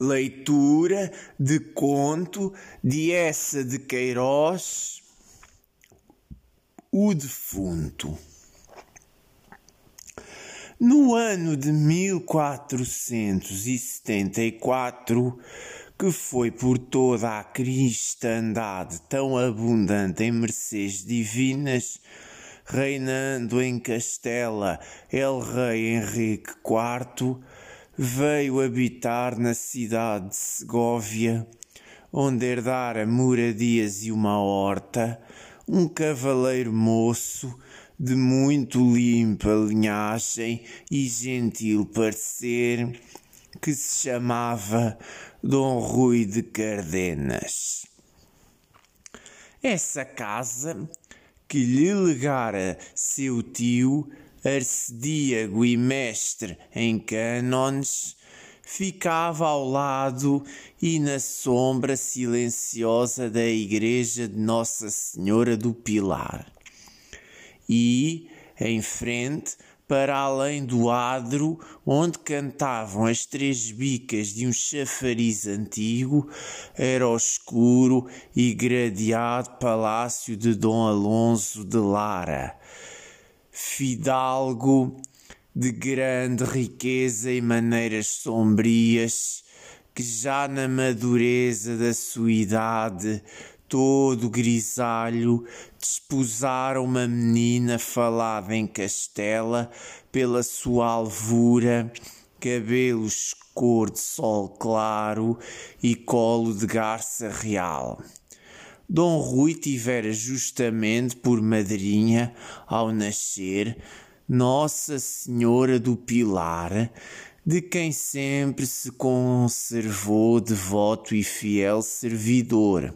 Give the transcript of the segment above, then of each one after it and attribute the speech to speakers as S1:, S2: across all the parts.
S1: Leitura de conto de Essa de Queiroz, O Defunto. No ano de 1474, que foi por toda a cristandade tão abundante em mercês divinas, reinando em Castela el rei Henrique IV, veio habitar na cidade de Segóvia, onde herdara moradias e uma horta, um cavaleiro moço de muito limpa linhagem e gentil parecer, que se chamava Dom Rui de Cardenas. Essa casa, que lhe legara seu tio, arcedíago e mestre em cânones, ficava ao lado e na sombra silenciosa da igreja de Nossa Senhora do Pilar. E, em frente, para além do adro, onde cantavam as três bicas de um chafariz antigo, era o escuro e gradeado palácio de Dom Alonso de Lara, fidalgo de grande riqueza e maneiras sombrias, que já na madureza da sua idade, todo grisalho, desposara uma menina falada em Castela pela sua alvura, cabelos cor de sol claro e colo de garça real. Dom Rui tivera justamente por madrinha, ao nascer, Nossa Senhora do Pilar, de quem sempre se conservou devoto e fiel servidor.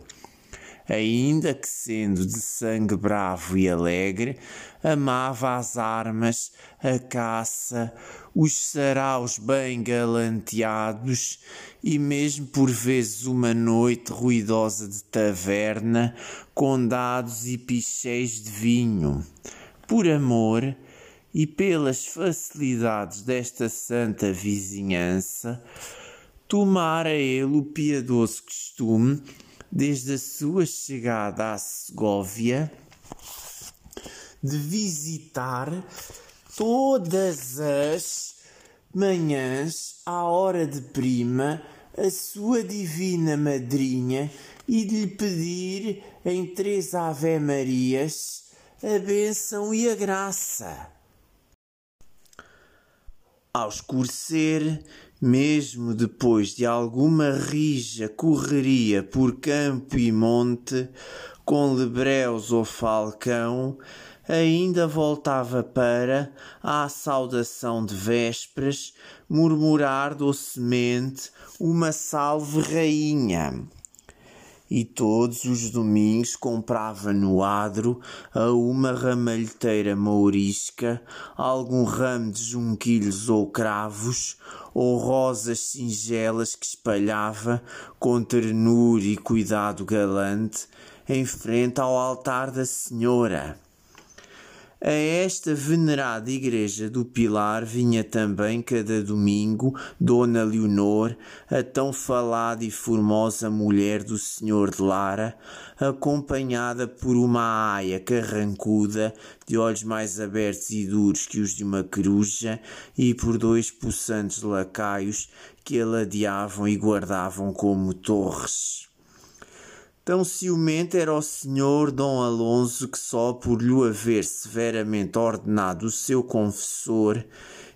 S1: Ainda que sendo de sangue bravo e alegre, amava as armas, a caça, os saraus bem galanteados e mesmo por vezes uma noite ruidosa de taverna com dados e pichéis de vinho. Por amor e pelas facilidades desta santa vizinhança, tomara ele o piedoso costume, desde a sua chegada à Segóvia, de visitar todas as manhãs, à hora de prima, a sua divina madrinha e de lhe pedir em três Ave-Marias a bênção e a graça. Ao escurecer, mesmo depois de alguma rija correria por campo e monte, com lebreus ou falcão, ainda voltava para, à saudação de vésperas, murmurar docemente uma salve rainha. E todos os domingos comprava no adro a uma ramalheteira mourisca algum ramo de junquilhos ou cravos, ou rosas singelas que espalhava com ternura e cuidado galante em frente ao altar da Senhora. A esta venerada igreja do Pilar vinha também cada domingo Dona Leonor, a tão falada e formosa mulher do Senhor de Lara, acompanhada por uma aia carrancuda, de olhos mais abertos e duros que os de uma coruja, e por dois possantes lacaios que a ladeavam e guardavam como torres. Tão ciumento era o senhor Dom Alonso que só por lhe haver severamente ordenado o seu confessor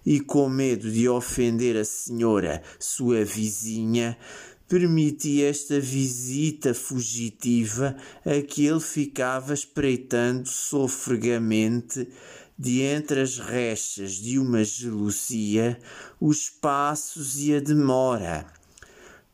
S1: e com medo de ofender a senhora, sua vizinha, permitia esta visita fugitiva a que ele ficava espreitando sofregamente de entre as rechas de uma gelosia os passos e a demora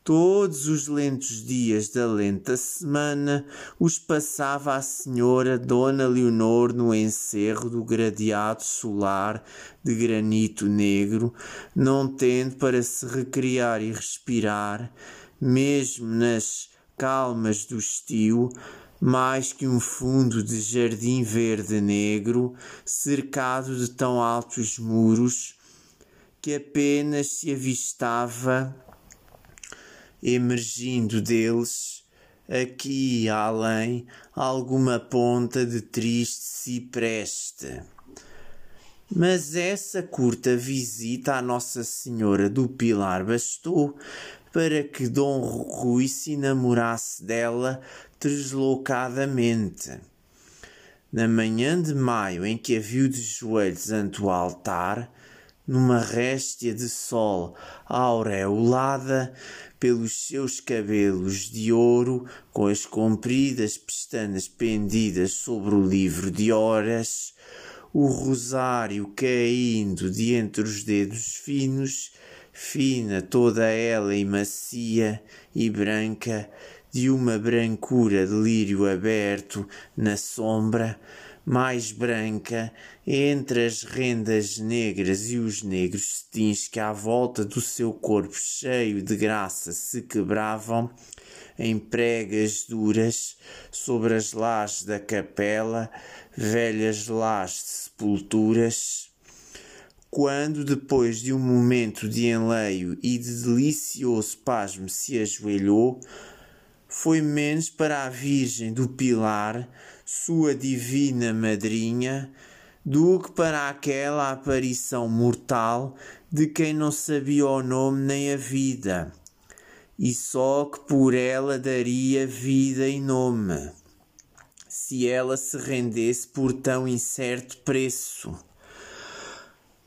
S1: Todos os lentos dias da lenta semana os passava a senhora Dona Leonor no encerro do gradeado solar de granito negro, não tendo para se recriar e respirar, mesmo nas calmas do estio, mais que um fundo de jardim verde negro, cercado de tão altos muros, que apenas se avistava emergindo deles, aqui além, alguma ponta de triste cipreste. Mas essa curta visita à Nossa Senhora do Pilar bastou para que Dom Rui se namorasse dela deslocadamente. Na manhã de maio, em que a viu de joelhos ante o altar, numa réstia de sol aureolada pelos seus cabelos de ouro, com as compridas pestanas pendidas sobre o livro de horas, o rosário caindo de entre os dedos finos, fina toda ela e macia e branca, de uma brancura de lírio aberto na sombra, mais branca, entre as rendas negras e os negros cetins que à volta do seu corpo cheio de graça se quebravam, em pregas duras, sobre as lajes da capela, velhas lajes de sepulturas, quando, depois de um momento de enleio e de delicioso pasmo, se ajoelhou, foi menos para a Virgem do Pilar, sua divina madrinha, do que para aquela aparição mortal de quem não sabia o nome nem a vida, e só que por ela daria vida e nome, se ela se rendesse por tão incerto preço.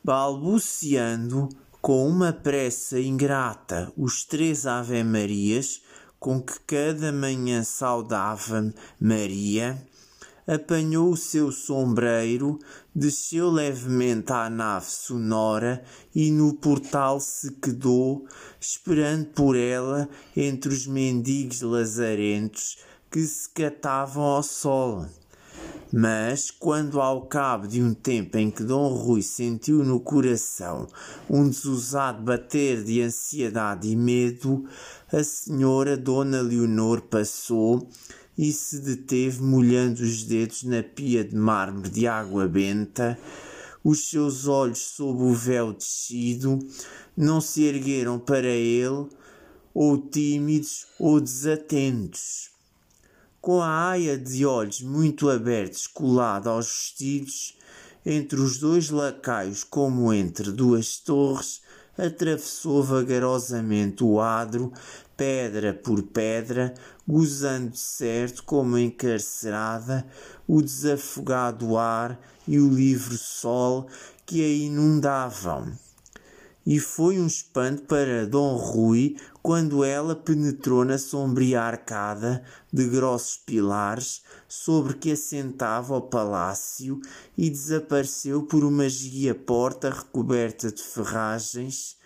S1: Balbuciando com uma pressa ingrata os três Ave-Marias, com que cada manhã saudava Maria, apanhou o seu sombreiro, desceu levemente à nave sonora e no portal se quedou, esperando por ela entre os mendigos lazarentos que se catavam ao sol. Mas, quando ao cabo de um tempo em que Dom Rui sentiu no coração um desusado bater de ansiedade e medo, a senhora Dona Leonor passou e se deteve molhando os dedos na pia de mármore de água benta. Os seus olhos sob o véu descido não se ergueram para ele, ou tímidos ou desatentos com a aia de olhos muito abertos colada aos vestidos, entre os dois lacaios como entre duas torres, atravessou vagarosamente o adro, pedra por pedra, gozando certo como encarcerada o desafogado ar e o livre sol que a inundavam e foi um espanto para Dom Rui quando ela penetrou na sombria arcada de grossos pilares sobre que assentava o palácio e desapareceu por uma guia porta recoberta de ferragens.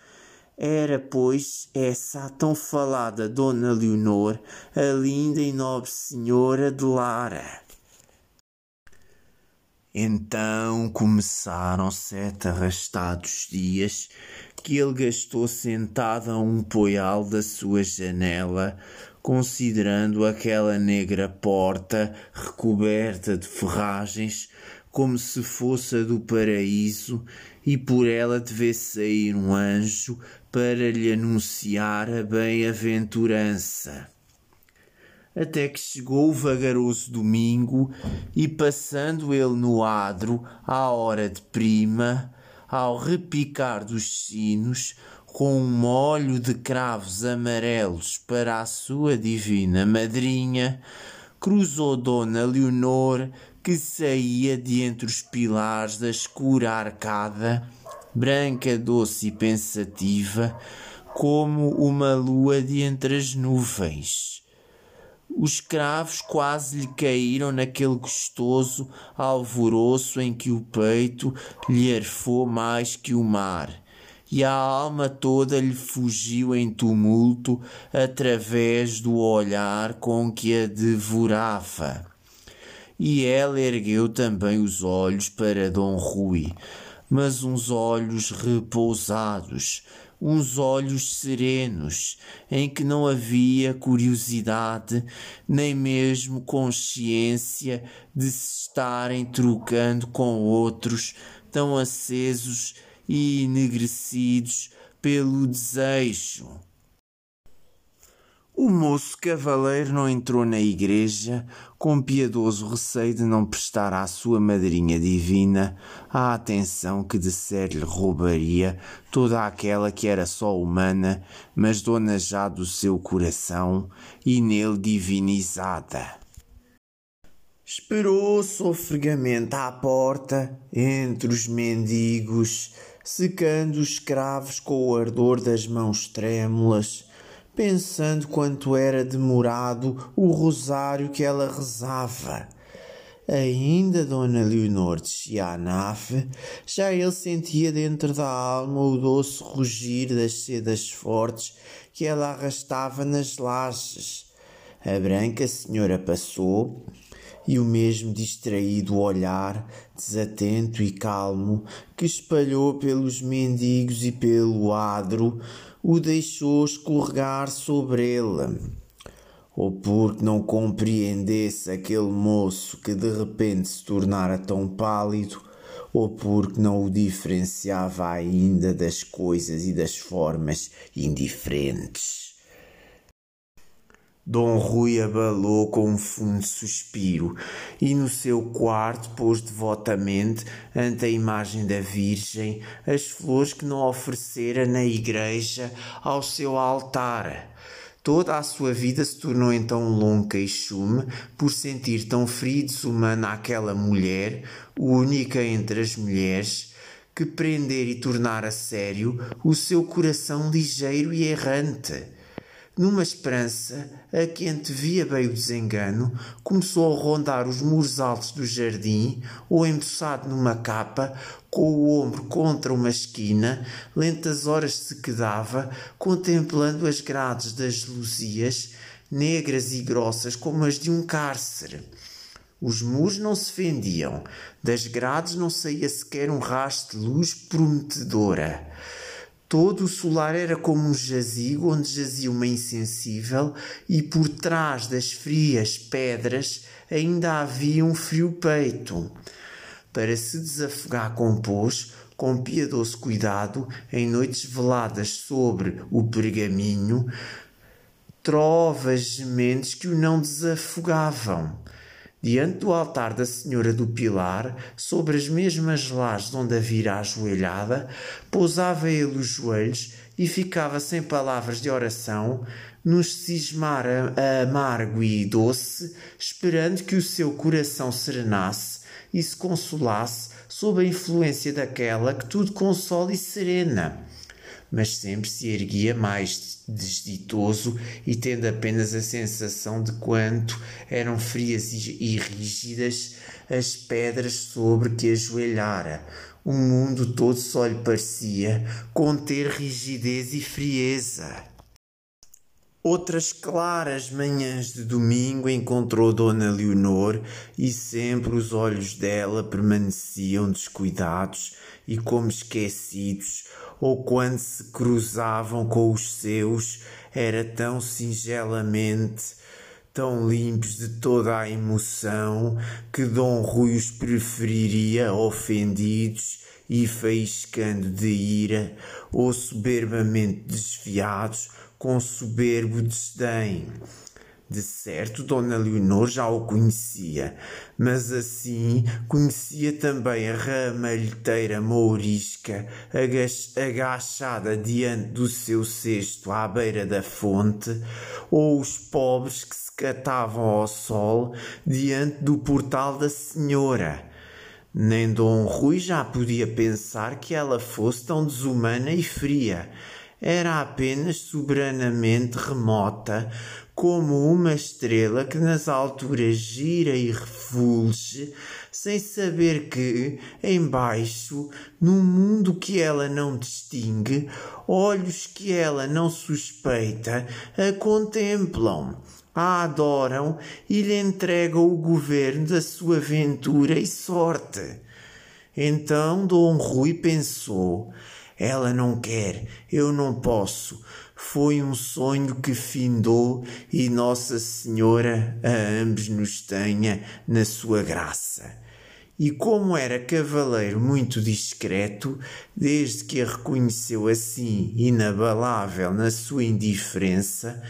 S1: Era, pois, essa a tão falada Dona Leonor, a linda e nobre senhora de Lara. Então começaram sete arrastados dias que ele gastou sentado a um poial da sua janela, considerando aquela negra porta recoberta de ferragens como se fosse a do paraíso e por ela devesse sair um anjo para lhe anunciar a bem-aventurança. Até que chegou o vagaroso domingo e, passando ele no adro à hora de prima, ao repicar dos sinos, com um molho de cravos amarelos para a sua divina madrinha, cruzou Dona Leonor, que saía de entre os pilares da escura arcada, branca, doce e pensativa, como uma lua de entre as nuvens os cravos quase lhe caíram naquele gostoso alvoroço em que o peito lhe arfou mais que o mar, e a alma toda lhe fugiu em tumulto através do olhar com que a devorava. E ela ergueu também os olhos para Dom Rui, mas uns olhos repousados, uns olhos serenos, em que não havia curiosidade, nem mesmo consciência de se estarem trocando com outros tão acesos e enegrecidos pelo desejo. O moço cavaleiro não entrou na igreja com piedoso receio de não prestar à sua madrinha divina a atenção que de ser lhe roubaria toda aquela que era só humana, mas dona já do seu coração e nele divinizada. Esperou sofregamente à porta, entre os mendigos, secando os escravos com o ardor das mãos trêmulas, pensando quanto era demorado o rosário que ela rezava. Ainda Dona Leonor descia à nave, já ele sentia dentro da alma o doce rugir das sedas fortes que ela arrastava nas lajes. A branca senhora passou, e o mesmo distraído olhar, desatento e calmo, que espalhou pelos mendigos e pelo adro, o deixou escorregar sobre ele. Ou porque não compreendesse aquele moço que de repente se tornara tão pálido, ou porque não o diferenciava ainda das coisas e das formas indiferentes. Dom Rui abalou com um fundo suspiro e no seu quarto pôs devotamente ante a imagem da Virgem as flores que não oferecera na igreja ao seu altar. Toda a sua vida se tornou então um longo queixume por sentir tão frio e desumana aquela mulher, única entre as mulheres, que prender e tornar a sério o seu coração ligeiro e errante numa esperança a que antevia bem o desengano, começou a rondar os muros altos do jardim, ou embuçado numa capa, com o ombro contra uma esquina, lentas horas se quedava, contemplando as grades das luzias, negras e grossas como as de um cárcere. Os muros não se fendiam, das grades não saía sequer um rastro de luz prometedora. Todo o solar era como um jazigo onde jazia uma insensível, e por trás das frias pedras ainda havia um frio peito. Para se desafogar compôs, com piedoso cuidado, em noites veladas sobre o pergaminho, trovas gementes que o não desafogavam diante do altar da Senhora do Pilar, sobre as mesmas lajes onde a vira ajoelhada, pousava ele os joelhos e ficava sem palavras de oração, nos cismar amargo e doce, esperando que o seu coração serenasse e se consolasse sob a influência daquela que tudo consola e serena mas sempre se erguia mais desditoso e tendo apenas a sensação de quanto eram frias e rígidas as pedras sobre que ajoelhara. O mundo todo só lhe parecia conter rigidez e frieza. Outras claras manhãs de domingo encontrou Dona Leonor e sempre os olhos dela permaneciam descuidados e como esquecidos, ou quando se cruzavam com os seus, era tão singelamente, tão limpos de toda a emoção, que Dom Rui os preferiria ofendidos e faiscando de ira, ou soberbamente desviados, com soberbo desdém. De certo, Dona Leonor já o conhecia, mas assim conhecia também a ramalheteira mourisca agachada diante do seu cesto à beira da fonte, ou os pobres que se catavam ao sol diante do portal da Senhora. Nem Dom Rui já podia pensar que ela fosse tão desumana e fria era apenas soberanamente remota, como uma estrela que nas alturas gira e refulge, sem saber que, embaixo, num mundo que ela não distingue, olhos que ela não suspeita, a contemplam, a adoram e lhe entregam o governo da sua ventura e sorte. Então Dom Rui pensou ela não quer, eu não posso. Foi um sonho que findou e Nossa Senhora a ambos nos tenha na sua graça. E como era cavaleiro muito discreto, desde que a reconheceu assim inabalável na sua indiferença,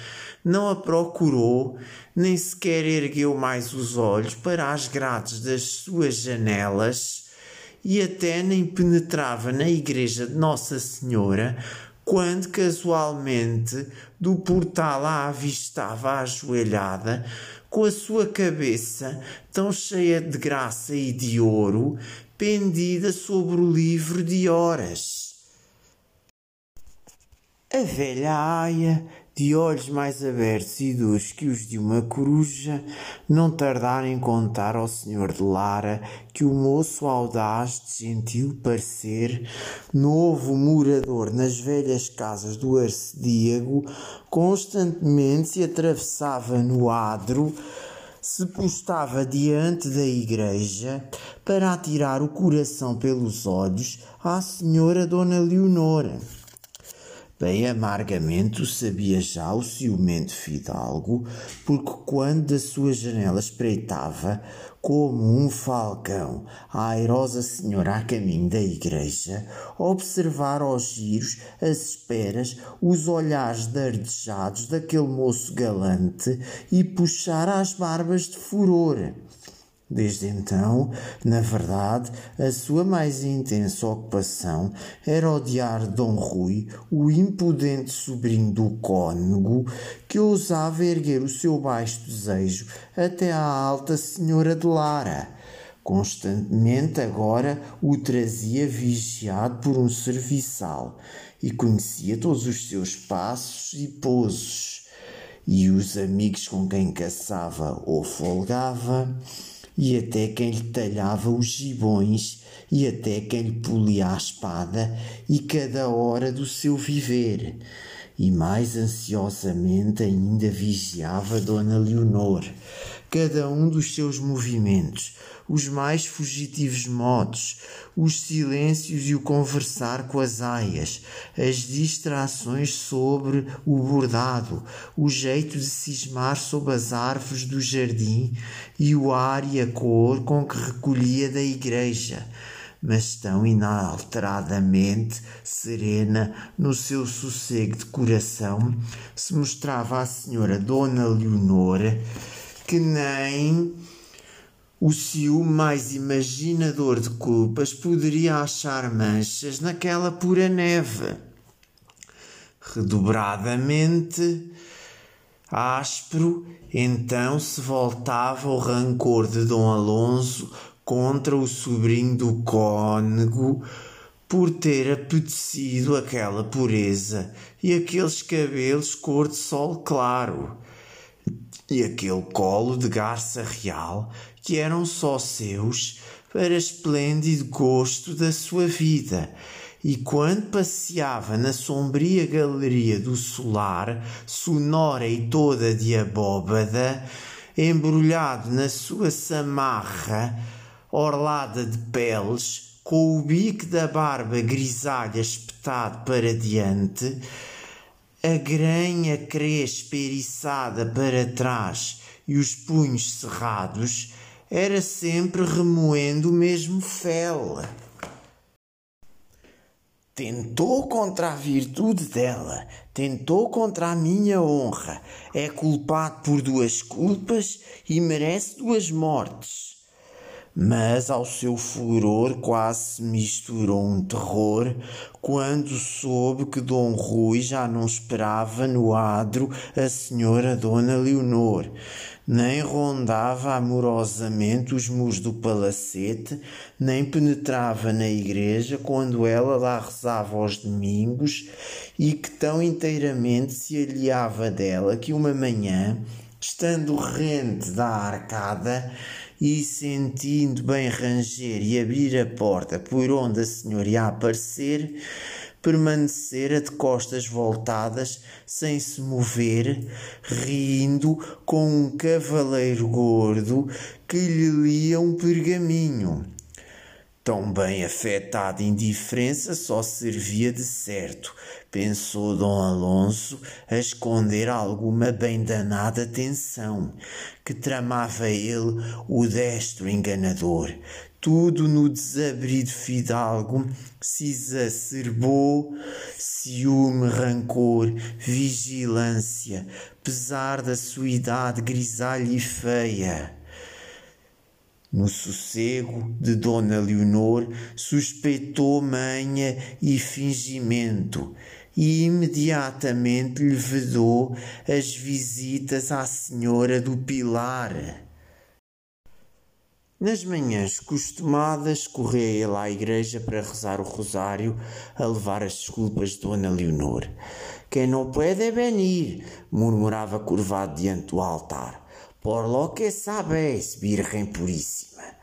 S1: não a procurou, nem sequer ergueu mais os olhos para as grades das suas janelas e até nem penetrava na igreja de Nossa Senhora quando casualmente do portal a avistava ajoelhada, com a sua cabeça tão cheia de graça e de ouro, pendida sobre o livro de horas. A velha aia de olhos mais abertos e duros que os de uma coruja, não tardara em contar ao senhor de Lara que o moço audaz de gentil parecer, novo morador nas velhas casas do arcediago, constantemente se atravessava no adro, se postava diante da igreja para atirar o coração pelos olhos à senhora Dona Leonora. Bem amargamente sabia já o ciumento fidalgo, porque quando da sua janela espreitava, como um falcão, a airosa senhora a caminho da igreja, observar aos giros, as esperas, os olhares dardejados daquele moço galante e puxar as barbas de furor. Desde então, na verdade, a sua mais intensa ocupação era odiar Dom Rui, o impudente sobrinho do cônego, que ousava erguer o seu baixo desejo até à alta senhora de Lara. Constantemente agora o trazia vigiado por um serviçal e conhecia todos os seus passos e pousos. E os amigos com quem caçava ou folgava e até quem lhe talhava os gibões, e até quem lhe polia a espada, e cada hora do seu viver. E mais ansiosamente ainda vigiava Dona Leonor, cada um dos seus movimentos, os mais fugitivos modos, os silêncios e o conversar com as aias, as distrações sobre o bordado, o jeito de cismar sob as árvores do jardim e o ar e a cor com que recolhia da igreja mas tão inalteradamente serena no seu sossego de coração, se mostrava a senhora Dona Leonor, que nem o ciúme mais imaginador de culpas poderia achar manchas naquela pura neve. Redobradamente áspero, então se voltava o rancor de Dom Alonso contra o sobrinho do cônego por ter apetecido aquela pureza e aqueles cabelos cor de sol claro e aquele colo de garça real que eram só seus para esplêndido gosto da sua vida. E quando passeava na sombria galeria do solar, sonora e toda de abóbada, embrulhado na sua samarra, orlada de peles, com o bico da barba grisalha espetado para diante, a granha crespa eriçada para trás e os punhos cerrados, era sempre remoendo o mesmo fel. Tentou contra a virtude dela, tentou contra a minha honra, é culpado por duas culpas e merece duas mortes mas ao seu furor quase se misturou um terror quando soube que Dom Rui já não esperava no adro a senhora Dona Leonor, nem rondava amorosamente os muros do palacete, nem penetrava na igreja quando ela lá rezava aos domingos e que tão inteiramente se aliava dela que uma manhã, estando rente da arcada, e sentindo bem ranger e abrir a porta por onde a senhora ia aparecer, permanecera de costas voltadas, sem se mover, rindo com um cavaleiro gordo que lhe lia um pergaminho. Tão bem afetada indiferença só servia de certo, pensou Dom Alonso a esconder alguma bem danada tensão que tramava ele o destro enganador, tudo no desabrido fidalgo se exacerbou ciúme, rancor, vigilância, pesar da sua idade grisalha e feia. No sossego de Dona Leonor suspeitou manha e fingimento e imediatamente lhe vedou as visitas à Senhora do Pilar. Nas manhãs costumadas, corria ele à igreja para rezar o rosário, a levar as desculpas de Dona Leonor. Quem não pode é venir, murmurava curvado diante do altar. Por lo que sabes, Virgem Puríssima.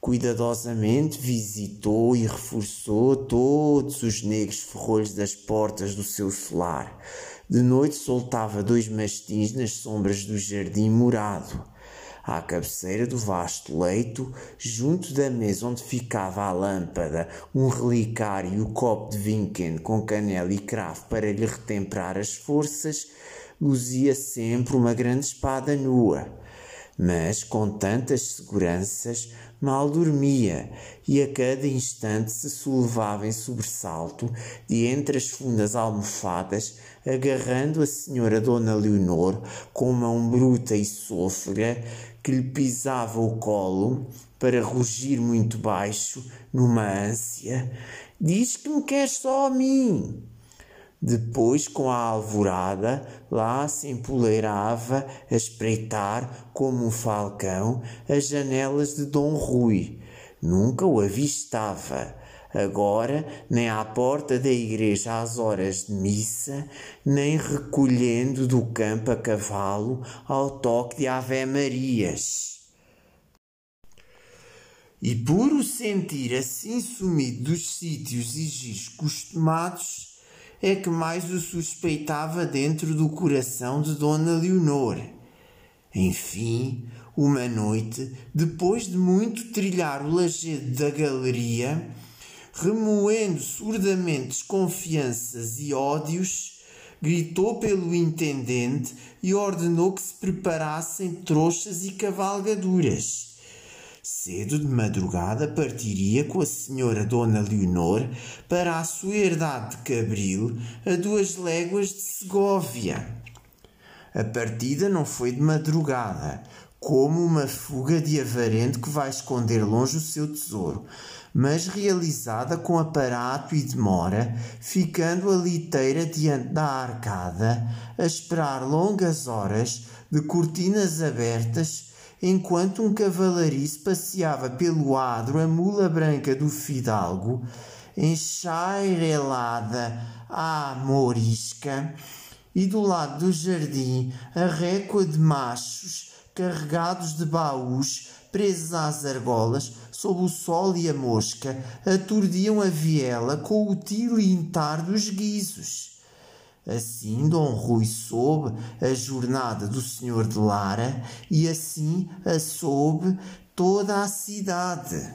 S1: Cuidadosamente visitou e reforçou todos os negros ferrolhos das portas do seu solar. De noite soltava dois mastins nas sombras do jardim morado à cabeceira do vasto leito, junto da mesa onde ficava a lâmpada, um relicário e o copo de vinho quente com canela e cravo para lhe retemperar as forças, luzia sempre uma grande espada nua. Mas, com tantas seguranças, mal dormia e a cada instante se solevava em sobressalto de entre as fundas almofadas, agarrando a senhora Dona Leonor com mão bruta e sôfrega que lhe pisava o colo para rugir muito baixo, numa ânsia, diz que me quer só a mim. Depois, com a alvorada, lá se empoleirava a espreitar, como um falcão, as janelas de Dom Rui. Nunca o avistava. Agora, nem à porta da igreja às horas de missa, nem recolhendo do campo a cavalo ao toque de Ave Marias. E por o sentir assim sumido dos sítios e giros costumados, é que mais o suspeitava dentro do coração de Dona Leonor. Enfim, uma noite, depois de muito trilhar o lajedo da galeria, remoendo surdamente desconfianças e ódios, gritou pelo intendente e ordenou que se preparassem trouxas e cavalgaduras. Cedo de madrugada partiria com a senhora Dona Leonor para a sua herdade de Cabril, a duas léguas de Segóvia. A partida não foi de madrugada, como uma fuga de avarento que vai esconder longe o seu tesouro, mas realizada com aparato e demora, ficando a liteira diante da arcada, a esperar longas horas de cortinas abertas, enquanto um cavalariço passeava pelo adro a mula branca do fidalgo, enxairelada à morisca, e do lado do jardim a récua de machos carregados de baús presos às argolas, sob o sol e a mosca, aturdiam a viela com o tilintar dos guizos. Assim Dom Rui soube a jornada do senhor de Lara e assim a soube toda a cidade.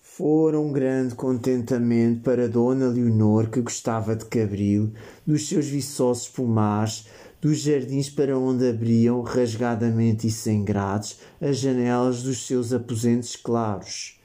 S1: Fora um grande contentamento para Dona Leonor, que gostava de Cabril, dos seus viçosos pomares, dos jardins para onde abriam, rasgadamente e sem grades, as janelas dos seus aposentos claros.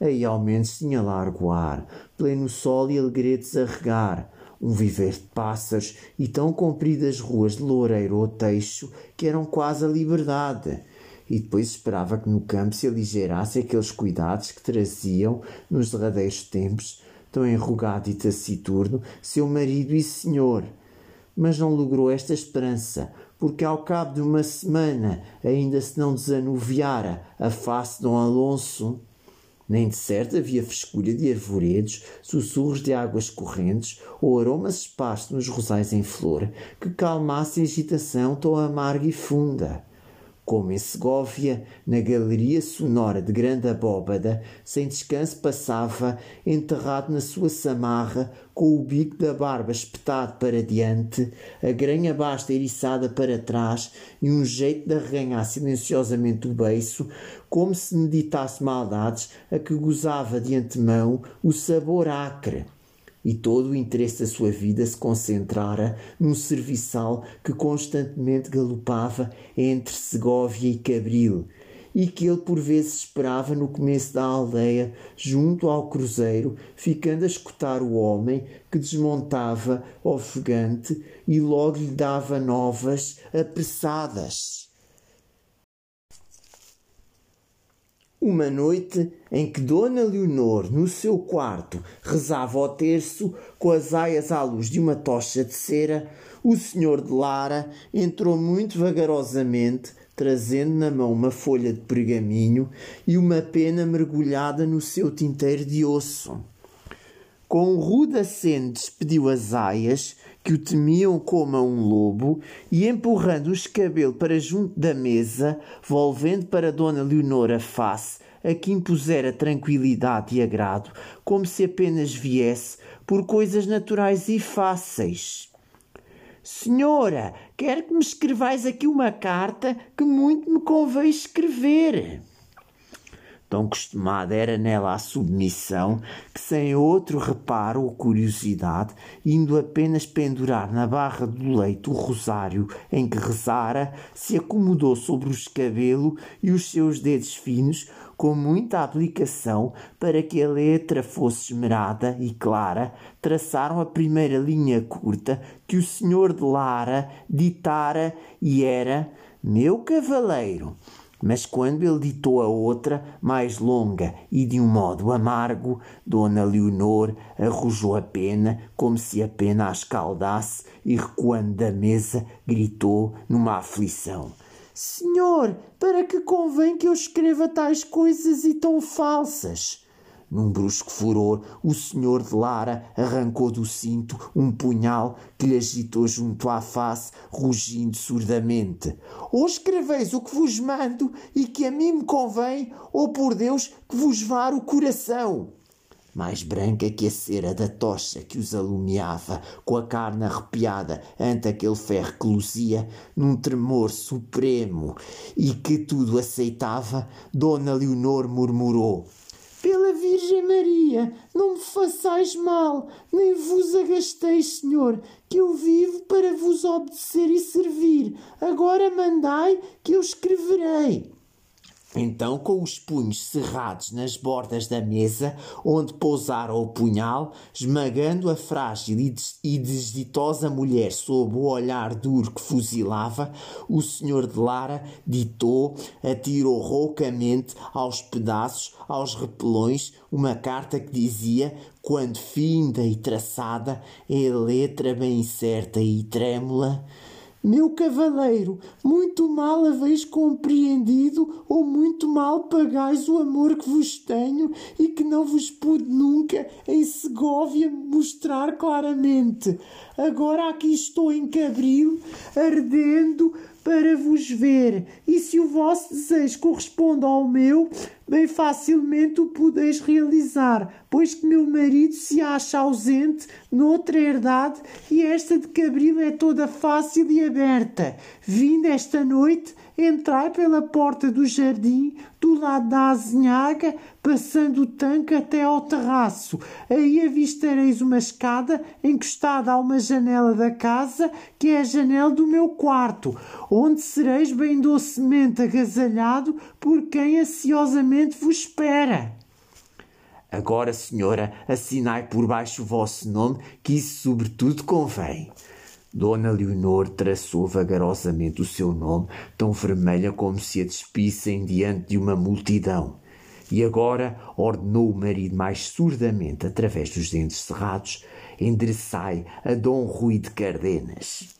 S1: Aí ao menos tinha largo ar, pleno sol e alegretes a regar, um viver de pássaros e tão compridas ruas de loureiro ou teixo que eram quase a liberdade e depois esperava que no campo se aligerasse aqueles cuidados que traziam, nos derradeiros tempos, tão enrugado e taciturno, seu marido e senhor. Mas não logrou esta esperança, porque ao cabo de uma semana ainda se não desanuviara a face de Dom Alonso. Nem de certo havia frescura de arvoredos, sussurros de águas correntes ou aromas esparsos nos rosais em flor que calmassem a agitação tão amarga e funda como em Segóvia, na galeria sonora de grande abóbada, sem descanso passava, enterrado na sua samarra, com o bico da barba espetado para diante, a granha basta eriçada para trás e um jeito de arreganhar silenciosamente o beiço, como se meditasse maldades a que gozava de antemão o sabor acre. E todo o interesse da sua vida se concentrara num serviçal que constantemente galopava entre Segóvia e Cabril, e que ele por vezes esperava no começo da aldeia, junto ao cruzeiro, ficando a escutar o homem que desmontava ofegante e logo lhe dava novas apressadas. Uma noite em que Dona Leonor, no seu quarto, rezava o terço com as aias à luz de uma tocha de cera, o senhor de Lara entrou muito vagarosamente, trazendo na mão uma folha de pergaminho e uma pena mergulhada no seu tinteiro de osso. Com um rude aceno despediu as aias, que o temiam como a um lobo, e empurrando o escabelo para junto da mesa, volvendo para Dona Leonor a face, a que impusera tranquilidade e agrado, como se apenas viesse por coisas naturais e fáceis. Senhora, quero que me escrevais aqui uma carta que muito me convém escrever. Tão costumada era nela a submissão que, sem outro reparo ou curiosidade, indo apenas pendurar na barra do leito o rosário em que rezara, se acomodou sobre o escabelo e os seus dedos finos, com muita aplicação, para que a letra fosse esmerada e clara, traçaram a primeira linha curta que o senhor de Lara ditara e era: Meu cavaleiro. Mas quando ele ditou a outra, mais longa e de um modo amargo, Dona Leonor arrojou a pena, como se a pena a escaldasse, e recuando da mesa, gritou numa aflição: Senhor, para que convém que eu escreva tais coisas e tão falsas? Num brusco furor, o senhor de Lara arrancou do cinto um punhal que lhe agitou junto à face, rugindo surdamente. Ou escreveis o que vos mando e que a mim me convém, ou por Deus que vos var o coração. Mais branca que a cera da tocha que os alumiava, com a carne arrepiada ante aquele ferro que luzia, num tremor supremo e que tudo aceitava, Dona Leonor murmurou pela Virgem Maria, não me façais mal, nem vos agasteis, Senhor, que eu vivo para vos obedecer e servir. Agora mandai que eu escreverei. Então, com os punhos cerrados nas bordas da mesa, onde pousara o punhal, esmagando a frágil e desditosa mulher sob o olhar duro que fuzilava, o senhor de Lara ditou, atirou roucamente aos pedaços, aos repelões, uma carta que dizia, quando finda e traçada, em letra bem certa e trêmula, meu cavaleiro, muito mal haveis compreendido, ou muito mal pagais o amor que vos tenho e que não vos pude nunca em Segóvia mostrar claramente. Agora aqui estou em Cabril, ardendo para vos ver, e se o vosso desejo corresponde ao meu, bem facilmente o podeis realizar, pois que meu marido se acha ausente noutra herdade e esta de Cabril é toda fácil e aberta. Vindo esta noite, entrai pela porta do jardim, do lado da azinhaga, passando o tanque até ao terraço. Aí avistareis uma escada encostada a uma janela da casa, que é a janela do meu quarto, onde sereis bem docemente agasalhado por quem ansiosamente vos espera. Agora, senhora, assinai por baixo o vosso nome, que isso sobretudo convém. Dona Leonor traçou vagarosamente o seu nome, tão vermelha como se a despissem diante de uma multidão. E agora ordenou o marido mais surdamente, através dos dentes cerrados, endereçai a Dom Rui de Cardenas.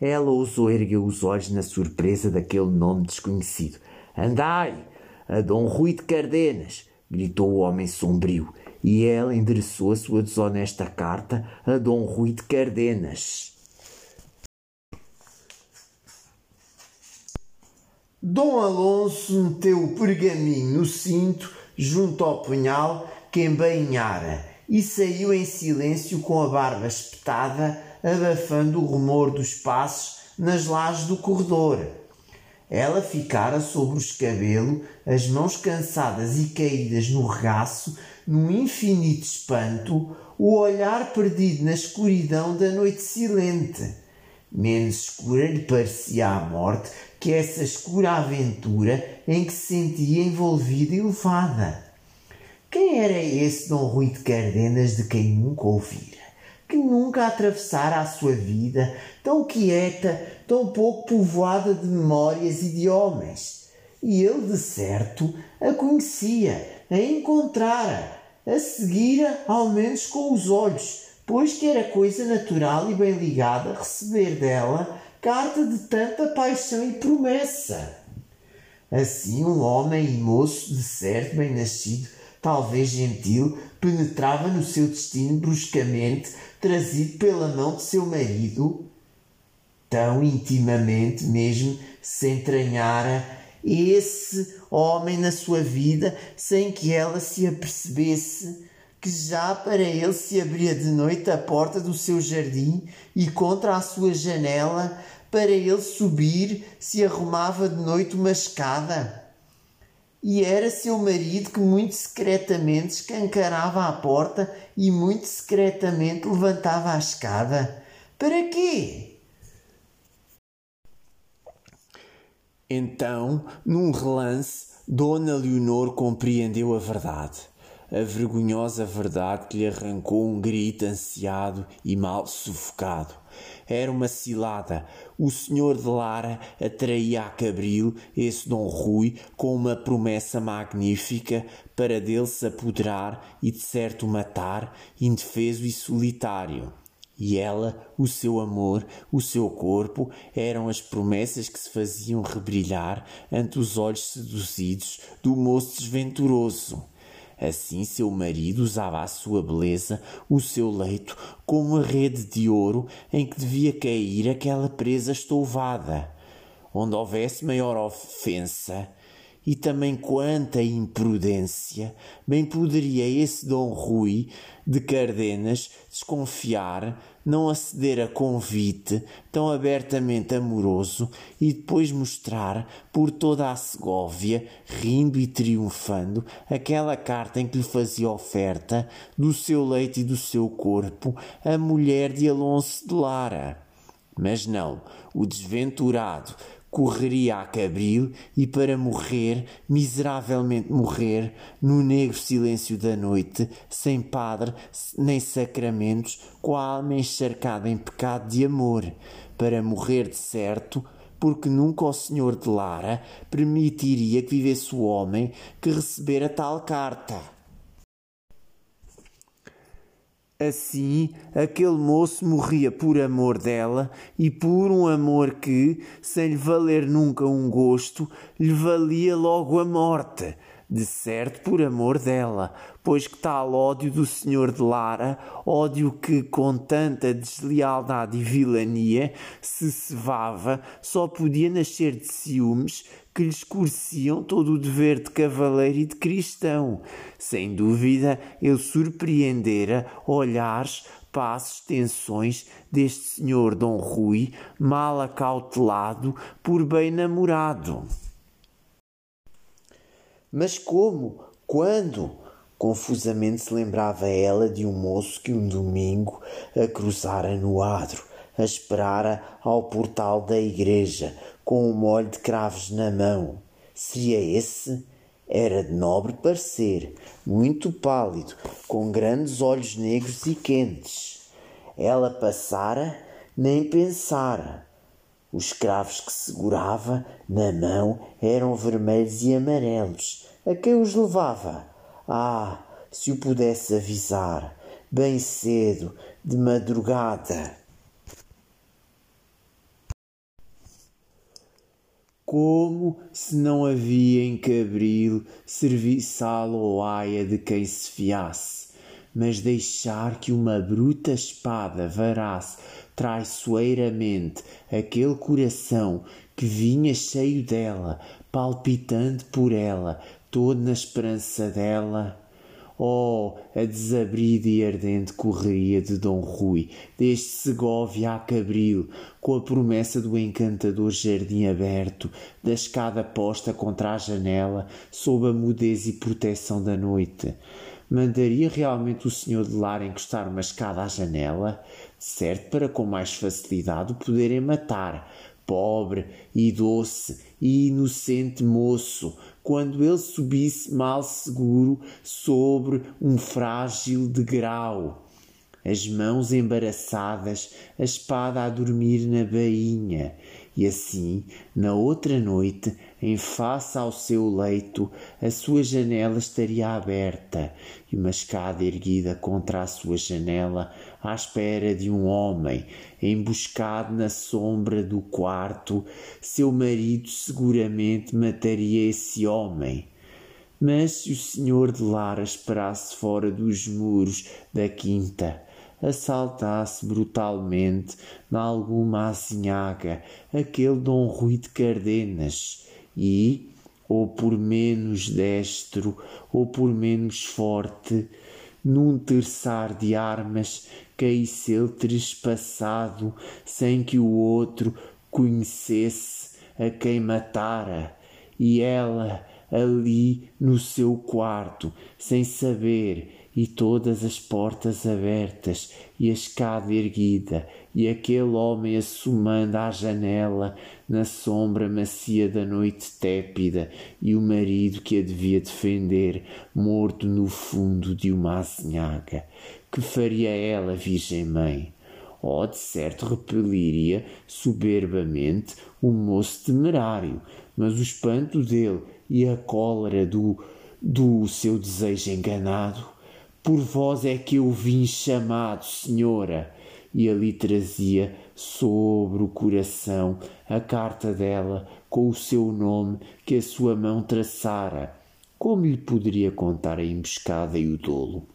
S1: Ela ousou erguer os olhos na surpresa daquele nome desconhecido. Andai, a Dom Rui de Cardenas! gritou o homem sombrio, e ela endereçou a sua desonesta carta a Dom Rui de Cardenas. Dom Alonso meteu o pergaminho no cinto junto ao punhal que embainhara e saiu em silêncio com a barba espetada, abafando o rumor dos passos nas lajes do corredor. Ela ficara sobre o escabelo, as mãos cansadas e caídas no regaço, num infinito espanto, o olhar perdido na escuridão da noite silente. Menos escura lhe parecia a morte que essa escura aventura em que se sentia envolvida e levada. Quem era esse Dom Rui de Cardenas de quem nunca ouvira? Que nunca atravessara a sua vida, tão quieta, tão pouco povoada de memórias e de homens. E ele, de certo, a conhecia, a encontrara, a seguira, ao menos com os olhos, pois que era coisa natural e bem ligada receber dela carta de tanta paixão e promessa. Assim, um homem e moço, de certo bem nascido, talvez gentil, penetrava no seu destino bruscamente, trazido pela mão de seu marido, tão intimamente mesmo se entranhara esse homem na sua vida sem que ela se apercebesse que já para ele se abria de noite a porta do seu jardim e contra a sua janela para ele subir se arrumava de noite uma escada. E era seu marido que muito secretamente escancarava a porta e muito secretamente levantava a escada. Para quê? Então, num relance, Dona Leonor compreendeu a verdade a vergonhosa verdade que lhe arrancou um grito ansiado e mal sufocado. Era uma cilada. O senhor de Lara atraía a Cabril, esse Dom Rui, com uma promessa magnífica para dele se apoderar e de certo matar, indefeso e solitário. E ela, o seu amor, o seu corpo, eram as promessas que se faziam rebrilhar ante os olhos seduzidos do moço desventuroso. Assim seu marido usava a sua beleza, o seu leito, como uma rede de ouro em que devia cair aquela presa estouvada. Onde houvesse maior ofensa, e também quanta imprudência, bem poderia esse Dom Rui de Cardenas desconfiar, não aceder a convite tão abertamente amoroso e depois mostrar por toda a Segóvia, rindo e triunfando, aquela carta em que lhe fazia oferta do seu leite e do seu corpo a mulher de Alonso de Lara. Mas não, o desventurado correria a Cabril e para morrer, miseravelmente morrer, no negro silêncio da noite, sem padre nem sacramentos, com a alma encharcada em pecado de amor, para morrer de certo, porque nunca o senhor de Lara permitiria que vivesse o homem que recebera tal carta. Assim, aquele moço morria por amor dela e por um amor que, sem lhe valer nunca um gosto, lhe valia logo a morte. De certo, por amor dela, pois que tal ódio do senhor de Lara, ódio que com tanta deslealdade e vilania se cevava, só podia nascer de ciúmes que lhe escureciam todo o dever de cavaleiro e de cristão. Sem dúvida, ele surpreendera olhares, passos, tensões deste senhor Dom Rui, mal acautelado por bem namorado. Mas como? Quando? Confusamente se lembrava ela de um moço que um domingo a cruzara no adro, a esperara ao portal da igreja, com um molho de cravos na mão. Seria esse? Era de nobre parecer, muito pálido, com grandes olhos negros e quentes. Ela passara, nem pensara. Os cravos que segurava na mão eram vermelhos e amarelos. A quem os levava? Ah, se o pudesse avisar, bem cedo, de madrugada. Como se não havia em Cabril serviçal ou aia de quem se fiasse, mas deixar que uma bruta espada varasse traiçoeiramente aquele coração que vinha cheio dela, palpitando por ela, todo na esperança dela. Oh, a desabrida e ardente correria de Dom Rui, desde Segóvia a Cabril, com a promessa do encantador jardim aberto, da escada posta contra a janela, sob a mudez e proteção da noite. mandaria realmente o senhor de lar encostar uma escada à janela? Certo, para com mais facilidade o poderem matar. Pobre e doce e inocente moço, quando ele subisse mal seguro sobre um frágil degrau. As mãos embaraçadas, a espada a dormir na bainha, e assim, na outra noite, em face ao seu leito, a sua janela estaria aberta e uma escada erguida contra a sua janela, à espera de um homem, emboscado na sombra do quarto, seu marido seguramente mataria esse homem. Mas se o senhor de Lara esperasse fora dos muros da quinta, assaltasse brutalmente na alguma azinhaga aquele Dom Rui de Cardenas e, ou por menos destro, ou por menos forte, num terçar de armas caísse ele trespassado sem que o outro conhecesse a quem matara, e ela ali no seu quarto, sem saber e todas as portas abertas, e a escada erguida, e aquele homem assomando à janela, na sombra macia da noite tépida, e o marido que a devia defender, morto no fundo de uma azinhaga. Que faria ela, Virgem Mãe? Oh, de certo repeliria soberbamente o moço temerário, mas o espanto dele e a cólera do, do seu desejo enganado por vós é que eu vim chamado, senhora. E ali trazia sobre o coração a carta dela com o seu nome que a sua mão traçara. Como lhe poderia contar a emboscada e o dolo?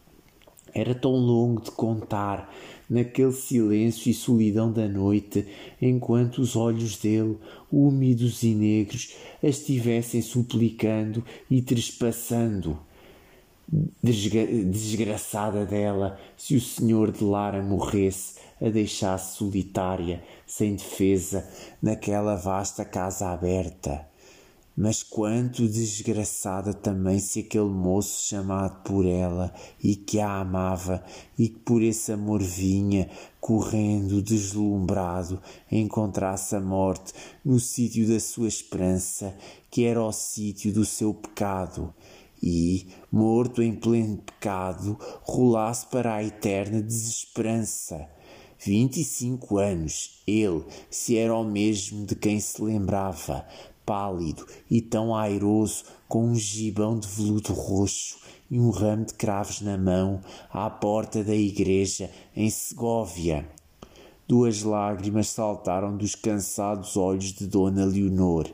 S1: Era tão longo de contar, naquele silêncio e solidão da noite, enquanto os olhos dele, úmidos e negros, a estivessem suplicando e trespassando desgraçada dela se o senhor de Lara morresse, a deixasse solitária, sem defesa, naquela vasta casa aberta. Mas quanto desgraçada também se aquele moço chamado por ela e que a amava e que por esse amor vinha, correndo deslumbrado, encontrasse a morte no sítio da sua esperança, que era o sítio do seu pecado e, morto em pleno pecado, rolasse para a eterna desesperança. Vinte e cinco anos, ele, se era o mesmo de quem se lembrava, pálido e tão airoso, com um gibão de veludo roxo e um ramo de cravos na mão, à porta da igreja em Segóvia. Duas lágrimas saltaram dos cansados olhos de Dona Leonor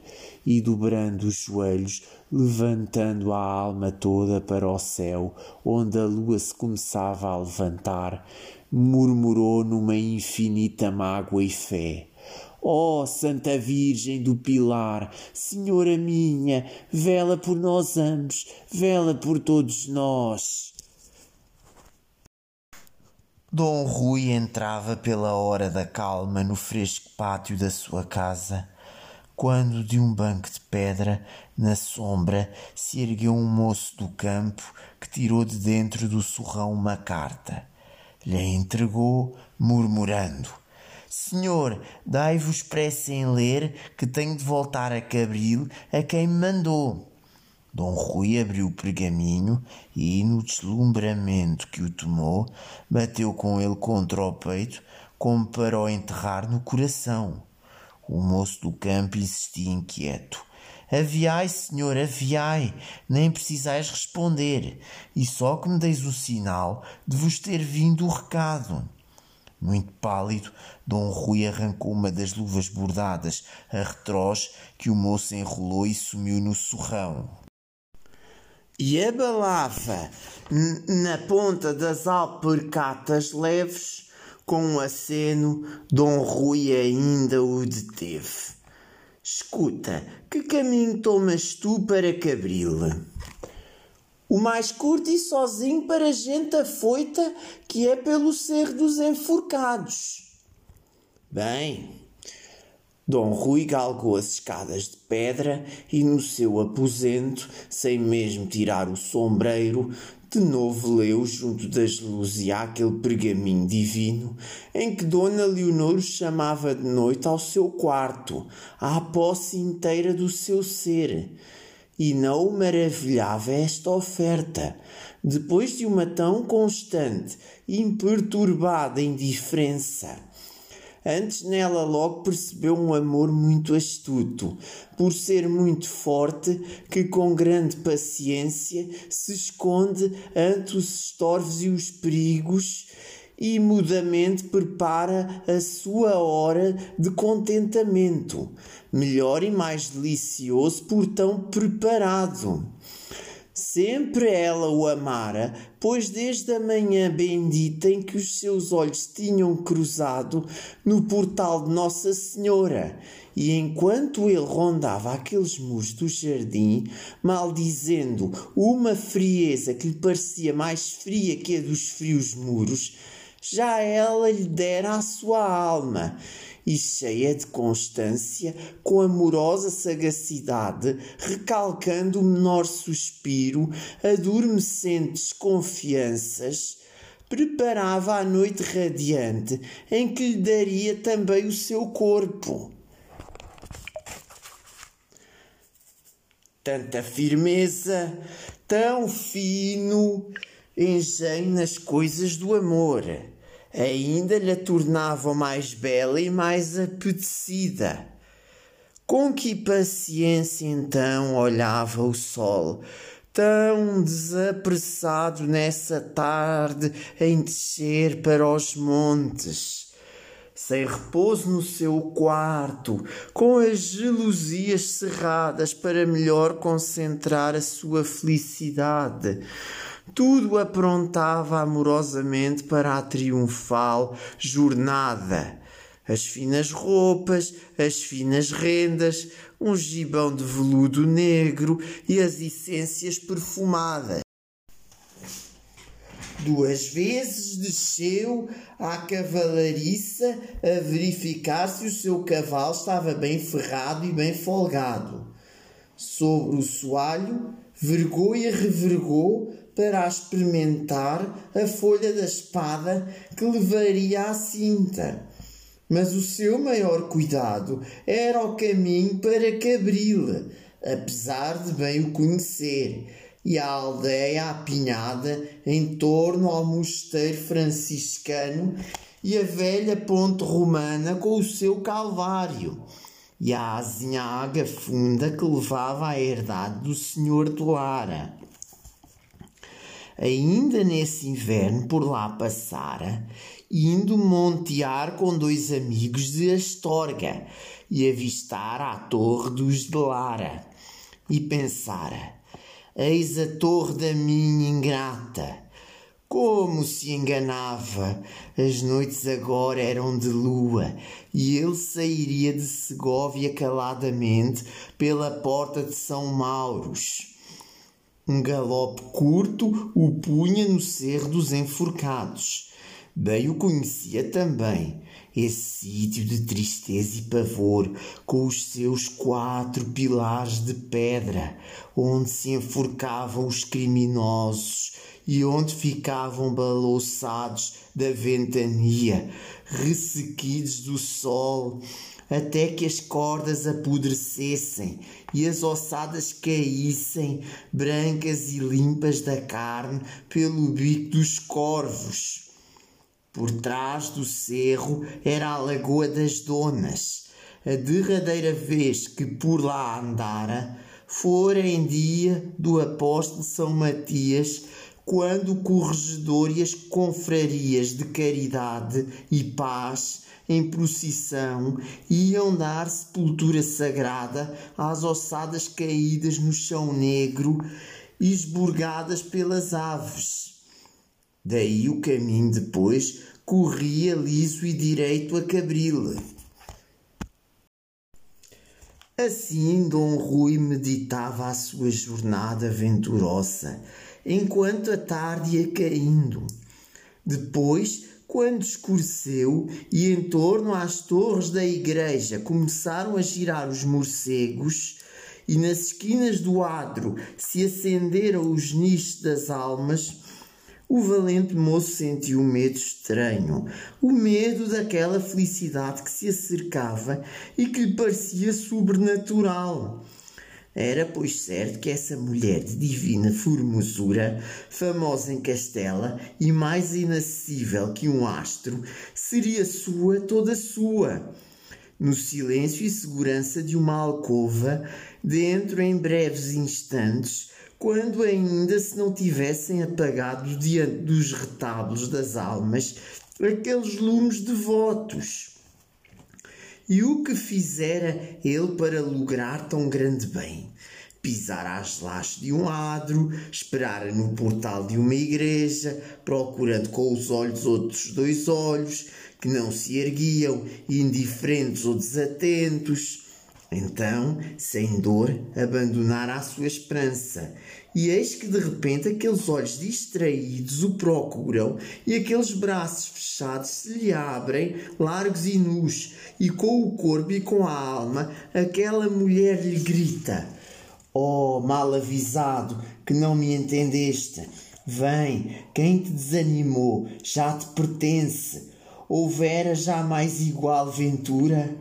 S1: e, dobrando os joelhos, levantando a alma toda para o céu, onde a lua se começava a levantar, murmurou numa infinita mágoa e fé. Ó oh, Santa Virgem do Pilar, Senhora minha, vela por nós ambos, vela por todos nós. Dom Rui entrava pela hora da calma no fresco pátio da sua casa quando de um banco de pedra, na sombra, se ergueu um moço do campo que tirou de dentro do surrão uma carta. Lhe entregou, murmurando: Senhor, dai-vos pressa em ler, que tenho de voltar a Cabril a quem me mandou. Dom Rui abriu o pergaminho e, no deslumbramento que o tomou, bateu com ele contra o peito, como para o enterrar no coração. O moço do campo insistia inquieto. Aviai, senhor, aviai, nem precisais responder, e só que me deis o sinal de vos ter vindo o recado. Muito pálido, Dom Rui arrancou uma das luvas bordadas a retrós que o moço enrolou e sumiu no surrão.
S2: E abalava na ponta das alpercatas leves com um aceno, Dom Rui ainda o deteve. Escuta, que caminho tomas tu para Cabril? O mais curto e sozinho para gente afoita, que é pelo Cerro dos Enforcados. Bem, Dom Rui galgou as escadas de pedra e no seu aposento, sem mesmo tirar o sombreiro, de novo leu junto das luzes aquele pergaminho divino em que Dona Leonor chamava de noite ao seu quarto, à posse inteira do seu ser. E não o maravilhava esta oferta, depois de uma tão constante, imperturbada indiferença Antes nela logo percebeu um amor muito astuto, por ser muito forte, que com grande paciência se esconde ante os estorvos e os perigos e mudamente prepara a sua hora de contentamento, melhor e mais delicioso por tão preparado. Sempre ela o amara, pois desde a manhã bendita em que os seus olhos tinham cruzado no portal de Nossa Senhora, e enquanto ele rondava aqueles muros do jardim, maldizendo uma frieza que lhe parecia mais fria que a dos frios muros, já ela lhe dera a sua alma e cheia de constância, com amorosa sagacidade, recalcando o menor suspiro, adormecentes confianças, preparava a noite radiante em que lhe daria também o seu corpo. Tanta firmeza, tão fino engenho nas coisas do amor ainda lhe tornavam mais bela e mais apetecida. Com que paciência então olhava o sol, tão desapressado nessa tarde em descer para os montes, sem repouso no seu quarto, com as gelosias cerradas para melhor concentrar a sua felicidade tudo aprontava amorosamente para a triunfal jornada. As finas roupas, as finas rendas, um gibão de veludo negro e as essências perfumadas. Duas vezes desceu à cavalariça a verificar se o seu cavalo estava bem ferrado e bem folgado. Sobre o soalho, vergou e revergou para experimentar a folha da espada que levaria à cinta. Mas o seu maior cuidado era o caminho para Cabril, apesar de bem o conhecer, e a aldeia apinhada em torno ao mosteiro franciscano e a velha ponte romana com o seu calvário, e a azinhaga funda que levava à herdade do senhor de Lara ainda nesse inverno por lá passara, indo montear com dois amigos de Astorga e avistar a torre dos de Lara, e pensara: Eis a torre da minha ingrata. Como se enganava! As noites agora eram de lua e ele sairia de Segóvia caladamente pela porta de São Mauros um galope curto o punha no cerro dos enforcados. Bem o conhecia também, esse sítio de tristeza e pavor, com os seus quatro pilares de pedra, onde se enforcavam os criminosos e onde ficavam balouçados da ventania, ressequidos do sol, até que as cordas apodrecessem e as ossadas caíssem, brancas e limpas da carne, pelo bico dos corvos. Por trás do cerro era a Lagoa das Donas. A derradeira vez que por lá andara fora em dia do apóstolo São Matias, quando o corregedor e as confrarias de caridade e paz em procissão iam dar sepultura sagrada às ossadas caídas no chão negro e esburgadas pelas aves. Daí o caminho depois corria liso e direito a Cabril. Assim Dom Rui meditava a sua jornada venturosa, enquanto a tarde ia caindo. Depois quando escureceu e em torno às torres da igreja começaram a girar os morcegos, e nas esquinas do adro se acenderam os nichos das almas, o valente moço sentiu um medo estranho, o medo daquela felicidade que se acercava e que lhe parecia sobrenatural. Era, pois, certo que essa mulher de divina formosura, famosa em Castela e mais inacessível que um astro, seria sua, toda sua. No silêncio e segurança de uma alcova, dentro em breves instantes, quando ainda se não tivessem apagado diante dos retábulos das almas aqueles lumes devotos. E o que fizera ele para lograr tão grande bem? Pisar às lajes de um adro, esperar no portal de uma igreja, procurando com os olhos outros dois olhos, que não se erguiam, indiferentes ou desatentos. Então, sem dor, abandonara a sua esperança. E eis que de repente aqueles olhos distraídos o procuram e aqueles braços fechados se lhe abrem, largos e nus, e com o corpo e com a alma, aquela mulher lhe grita: Oh, mal avisado, que não me entendeste! Vem, quem te desanimou já te pertence. Houvera já mais igual ventura?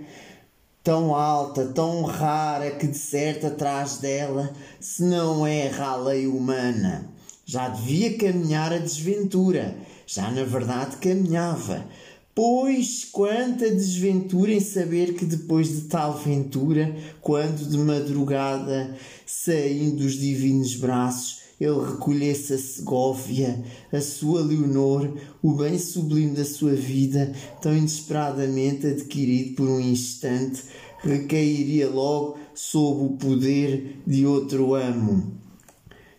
S2: Tão alta, tão rara que de certo atrás dela, se não erra a lei humana. Já devia caminhar a desventura, já na verdade caminhava. Pois quanta desventura em saber que depois de tal ventura, quando de madrugada, saindo dos divinos braços, ele recolhesse a Segóvia, a sua Leonor, o bem sublime da sua vida, tão inesperadamente adquirido por um instante, recairia logo sob o poder de outro amo.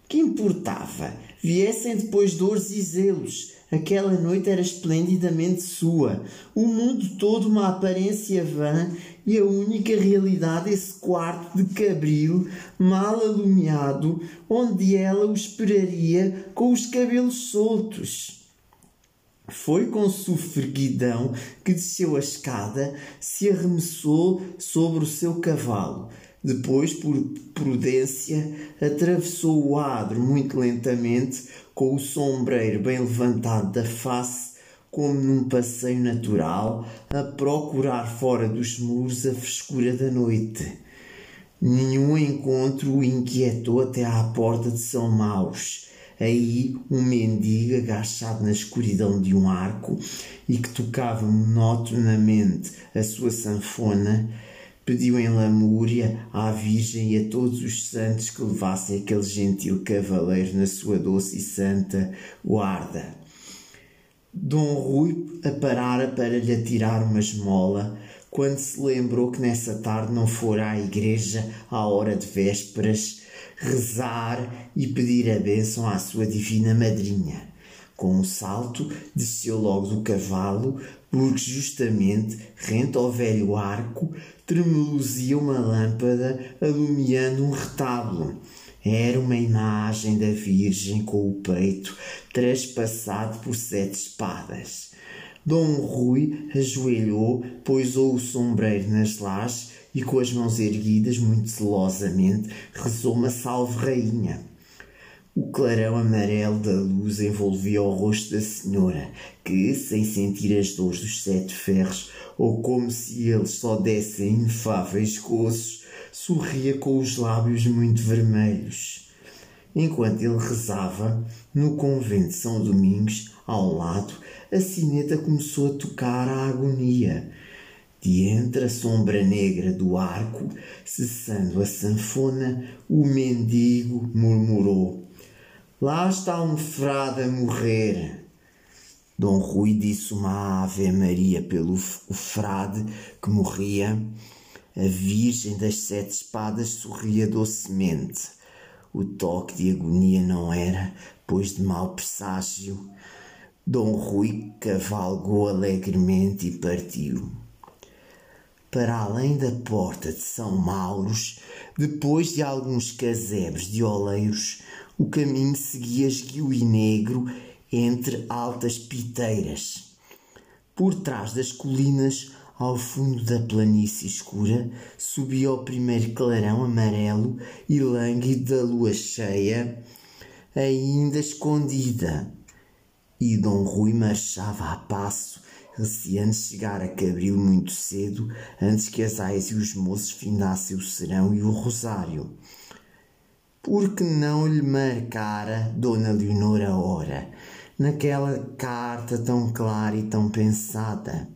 S2: Que importava? Viessem depois dores e zelos. Aquela noite era esplendidamente sua. O mundo todo uma aparência vã e a única realidade esse quarto de cabril mal alumiado, onde ela o esperaria com os cabelos soltos. Foi com sofreguidão que desceu a escada, se arremessou sobre o seu cavalo. Depois, por prudência, atravessou o adro muito lentamente, com o sombreiro bem levantado da face, como num passeio natural, a procurar fora dos muros a frescura da noite. Nenhum encontro o inquietou até à porta de São Maus Aí um mendigo agachado na escuridão de um arco e que tocava monotonamente a sua sanfona pediu em lamúria à Virgem e a todos os santos que levassem aquele gentil cavaleiro na sua doce e santa guarda. Dom Rui aparara para lhe atirar uma esmola quando se lembrou que nessa tarde não fora à igreja à hora de vésperas rezar e pedir a bênção à sua divina madrinha. Com um salto, desceu logo do cavalo, porque justamente, rente ao velho arco, tremuluzia uma lâmpada alumiando um retábulo. Era uma imagem da Virgem com o peito traspassado por sete espadas. Dom Rui ajoelhou, pousou o sombreiro nas lajes e com as mãos erguidas, muito zelosamente, rezou uma salve rainha. O clarão amarelo da luz envolvia o rosto da senhora, que, sem sentir as dores dos sete ferros, ou como se eles só dessem inefáveis coços, sorria com os lábios muito vermelhos. Enquanto ele rezava, no convento de São Domingos, ao lado, a sineta começou a tocar a agonia, de entre a sombra negra do arco, cessando a sanfona, o mendigo murmurou: Lá está um frade a morrer. Dom Rui disse uma Ave Maria pelo o frade que morria. A Virgem das Sete Espadas sorria docemente. O toque de agonia não era, pois de mau presságio. Dom Rui cavalgou alegremente e partiu para além da porta de São Mauros, depois de alguns casebres de oleiros, o caminho seguia esguio e negro entre altas piteiras. Por trás das colinas, ao fundo da planície escura, subia o primeiro clarão amarelo e lânguido da lua cheia, ainda escondida. E Dom Rui marchava a passo, receando chegar a Cabril muito cedo, antes que as ais e os moços findassem o serão e o rosário. Porque não lhe marcara Dona Leonor a hora, naquela carta tão clara e tão pensada?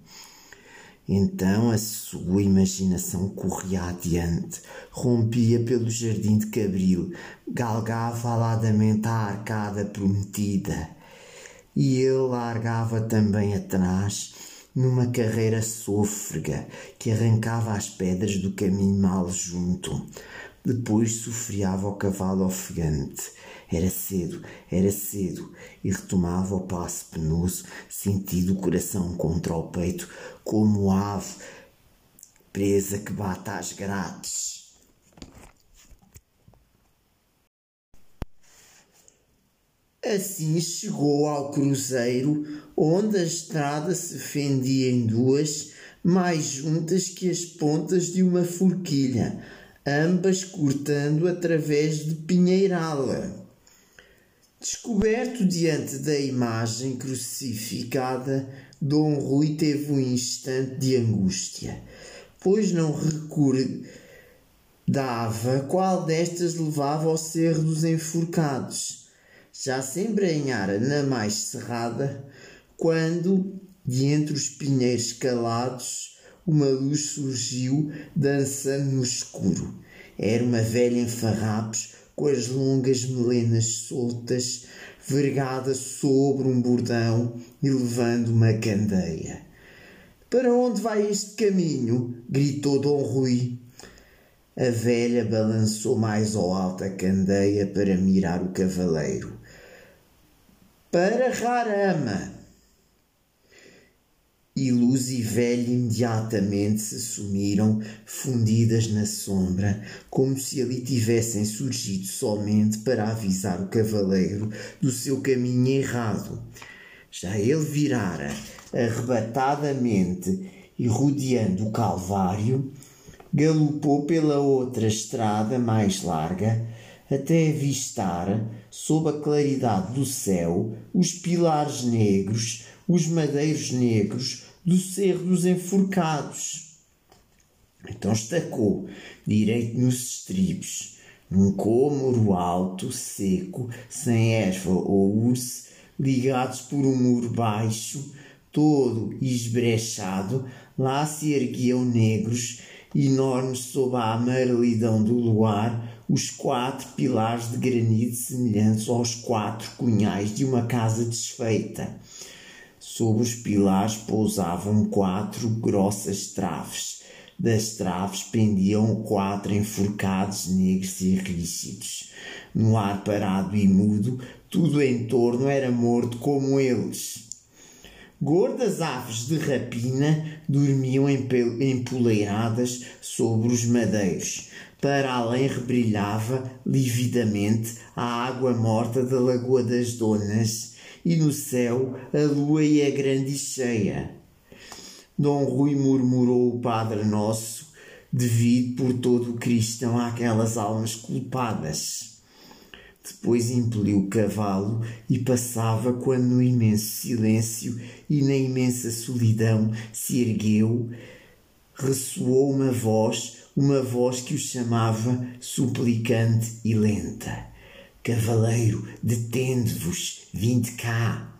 S2: Então a sua imaginação corria adiante, rompia pelo jardim de Cabril, galgava aladamente a arcada prometida. E ele largava também atrás, numa carreira sôfrega que arrancava as pedras do caminho mal junto. Depois sofriava o cavalo ofegante. Era cedo, era cedo, e retomava o passo penoso, sentindo o coração contra o peito, como ave presa que bate às grades. Assim chegou ao cruzeiro, onde a estrada se fendia em duas, mais juntas que as pontas de uma forquilha, ambas cortando através de pinheirala. Descoberto diante da imagem crucificada, Dom Rui teve um instante de angústia, pois não recordava qual destas levava ao cerro dos enforcados. Já se embrenhara na mais cerrada, quando, de entre os pinheiros calados, uma luz surgiu, dançando no escuro. Era uma velha em farrapos, com as longas melenas soltas, vergada sobre um bordão e levando uma candeia. Para onde vai este caminho? gritou Dom Rui. A velha balançou mais ao alto a candeia para mirar o cavaleiro. Para Rarama! E Luz e Velha imediatamente se sumiram, fundidas na sombra, como se ali tivessem surgido somente para avisar o cavaleiro do seu caminho errado. Já ele virara arrebatadamente e rodeando o Calvário, galopou pela outra estrada mais larga, até avistar, sob a claridade do céu, os pilares negros, os madeiros negros do cerro dos enforcados. Então estacou, direito nos estribos, num cômoro alto, seco, sem erva ou urso, ligados por um muro baixo, todo esbrechado, lá se erguiam negros, enormes sob a amarelidão do luar, os quatro pilares de granito semelhantes aos quatro cunhais de uma casa desfeita. Sob os pilares pousavam quatro grossas traves. Das traves pendiam quatro enforcados negros e rígidos. No ar parado e mudo, tudo em torno era morto como eles. Gordas aves de rapina dormiam empoleiradas sobre os madeiros. Para além rebrilhava lividamente a água morta da Lagoa das Donas e no céu a lua ia grande e cheia. Dom Rui murmurou o Padre Nosso, devido por todo o cristão àquelas almas culpadas. Depois impeliu o cavalo e passava quando no imenso silêncio e na imensa solidão se ergueu, ressoou uma voz, uma voz que o chamava suplicante e lenta. Cavaleiro, detende-vos, vinde cá.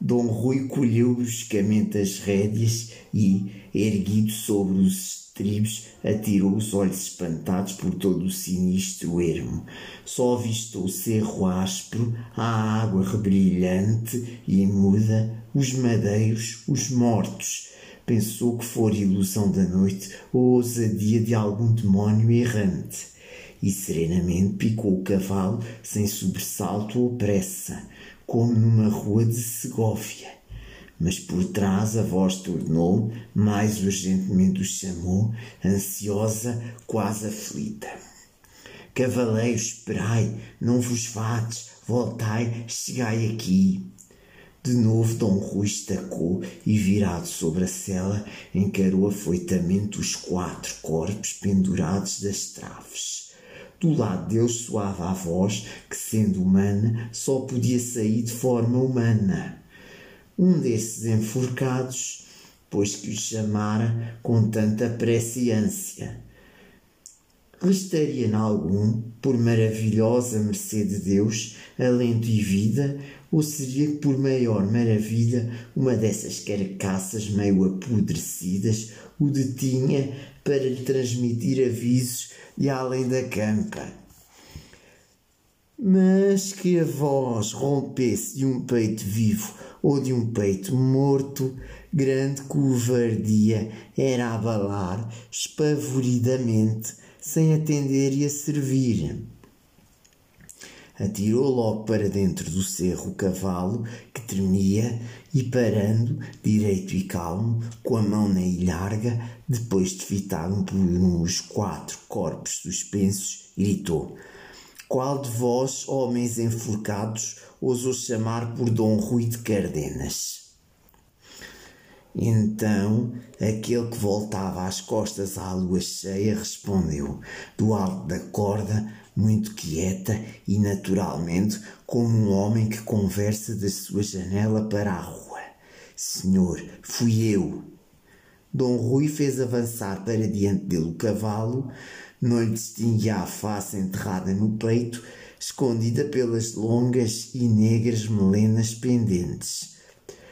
S2: Dom Rui colheu bruscamente as rédeas e, erguido sobre os Tribes atirou os olhos espantados por todo o sinistro ermo. Só avistou o cerro áspero, a água rebrilhante e muda, os madeiros, os mortos. Pensou que fora ilusão da noite ou ousadia de algum demónio errante. E serenamente picou o cavalo, sem sobressalto ou pressa, como numa rua de Segóvia mas por trás a voz tornou, mais urgentemente o chamou, ansiosa, quase aflita. Cavaleiros, esperai, não vos vades, voltai, chegai aqui. De novo, Dom Rui estacou e, virado sobre a cela, encarou afoitamente os quatro corpos pendurados das traves. Do lado deles soava a voz que, sendo humana, só podia sair de forma humana. Um desses enforcados, pois que o chamara com tanta presciência. Restaria-lhe algum, por maravilhosa mercê de Deus, alento e vida, ou seria que por maior maravilha uma dessas carcaças meio apodrecidas o detinha para lhe transmitir avisos de além da campa? Mas que a voz rompesse de um peito vivo ou de um peito morto, grande covardia era abalar espavoridamente sem atender e a servir. Atirou logo para dentro do cerro o cavalo que tremia e, parando, direito e calmo, com a mão na ilharga, depois de fitar um por um os quatro corpos suspensos, gritou: Qual de vós, homens enforcados, ousou chamar por Dom Rui de Cardenas? Então aquele que voltava as costas à lua cheia respondeu, do alto da corda, muito quieta e naturalmente, como um homem que conversa da sua janela para a rua: Senhor, fui eu. Dom Rui fez avançar para diante dele o cavalo, não lhe distinguia a face enterrada no peito, escondida pelas longas e negras melenas pendentes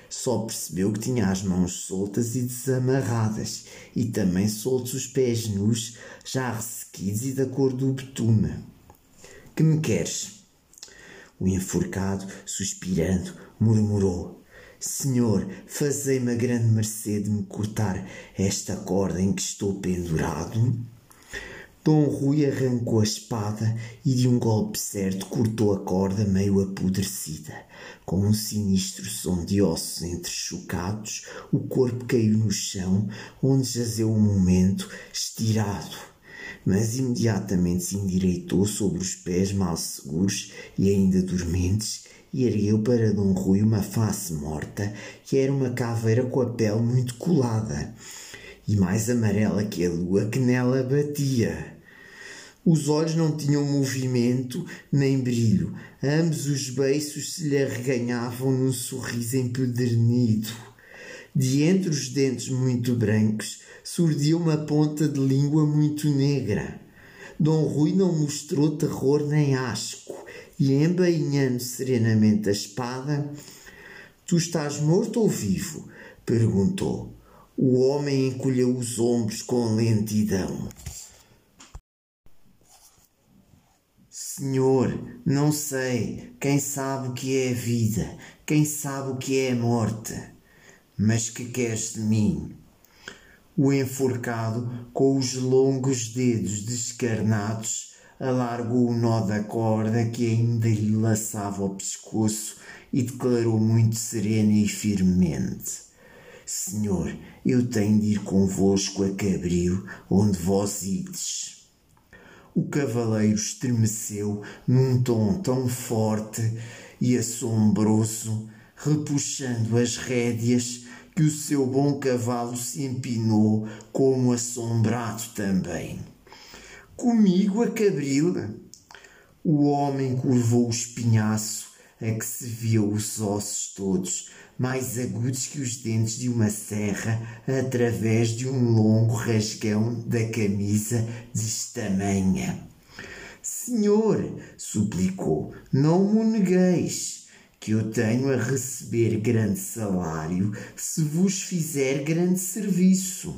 S2: só percebeu que tinha as mãos soltas e desamarradas, e também soltos os pés nus, já ressequidos e da cor do betume. Que me queres? O enforcado, suspirando, murmurou: Senhor, fazei-me a grande mercê de me cortar esta corda em que estou pendurado. Dom Rui arrancou a espada e de um golpe certo cortou a corda meio apodrecida. Com um sinistro som de ossos entrechocados, o corpo caiu no chão, onde jazeu um momento, estirado. Mas imediatamente se endireitou sobre os pés mal seguros e ainda dormentes e ergueu para Dom Rui uma face morta, que era uma caveira com a pele muito colada e mais amarela que a lua que nela batia. Os olhos não tinham movimento nem brilho, ambos os beiços se lhe arreganhavam num sorriso empedernido. De entre os dentes muito brancos surdia uma ponta de língua muito negra. Dom Rui não mostrou terror nem asco, e embainhando serenamente a espada, Tu estás morto ou vivo? perguntou. O homem encolheu os ombros com lentidão. Senhor, não sei. Quem sabe o que é a vida? Quem sabe o que é a morte? Mas que queres de mim? O enforcado, com os longos dedos descarnados, alargou o nó da corda que ainda lhe laçava o pescoço e declarou muito serena e firmemente: Senhor, eu tenho de ir convosco a Cabril, onde vós ides. O cavaleiro estremeceu num tom tão forte e assombroso, repuxando as rédeas, que o seu bom cavalo se empinou, como assombrado também. Comigo a cabril? O homem curvou o espinhaço, a que se viu os ossos todos, mais agudos que os dentes de uma serra, através de um longo rasgão da camisa destamanha. Senhor, suplicou, não me negueis, que eu tenho a receber grande salário se vos fizer grande serviço.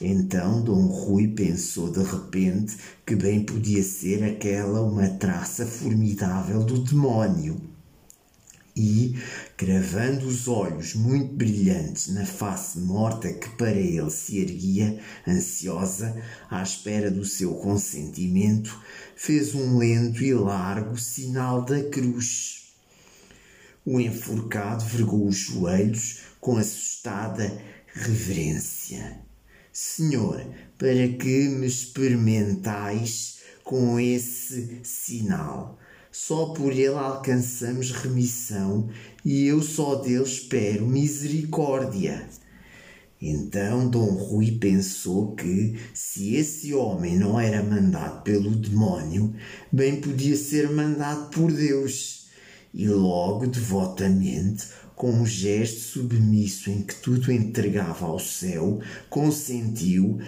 S2: Então Dom Rui pensou de repente que bem podia ser aquela uma traça formidável do demónio e, cravando os olhos muito brilhantes na face morta que para ele se erguia, ansiosa, à espera do seu consentimento, fez um lento e largo sinal da cruz. O enforcado vergou os joelhos com assustada reverência. Senhor, para que me experimentais com esse sinal? Só por ele alcançamos remissão e eu só dele espero misericórdia. Então Dom Rui pensou que, se esse homem não era mandado pelo demónio, bem podia ser mandado por Deus. E logo, devotamente, com um gesto submisso em que tudo entregava ao céu, consentiu,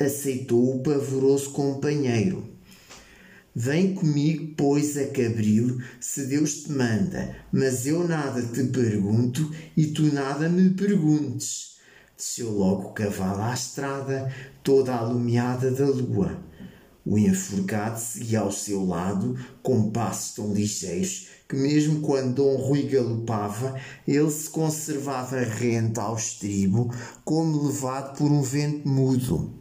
S2: aceitou o pavoroso companheiro. Vem comigo, pois, a Cabril, se Deus te manda, mas eu nada te pergunto e tu nada me perguntes desceu logo o cavalo à estrada, toda alumiada da lua. O enforcado seguia ao seu lado, com passos tão ligeiros que, mesmo quando Dom Rui galopava, ele se conservava rente ao estribo, como levado por um vento mudo.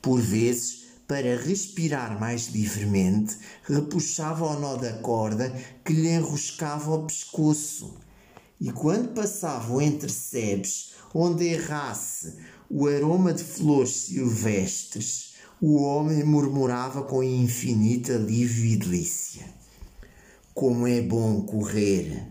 S2: Por vezes, para respirar mais livremente, repuxava o nó da corda que lhe enroscava o pescoço. E quando passavam entre sebes, onde errasse o aroma de flores silvestres, o homem murmurava com e delícia. Como é bom correr!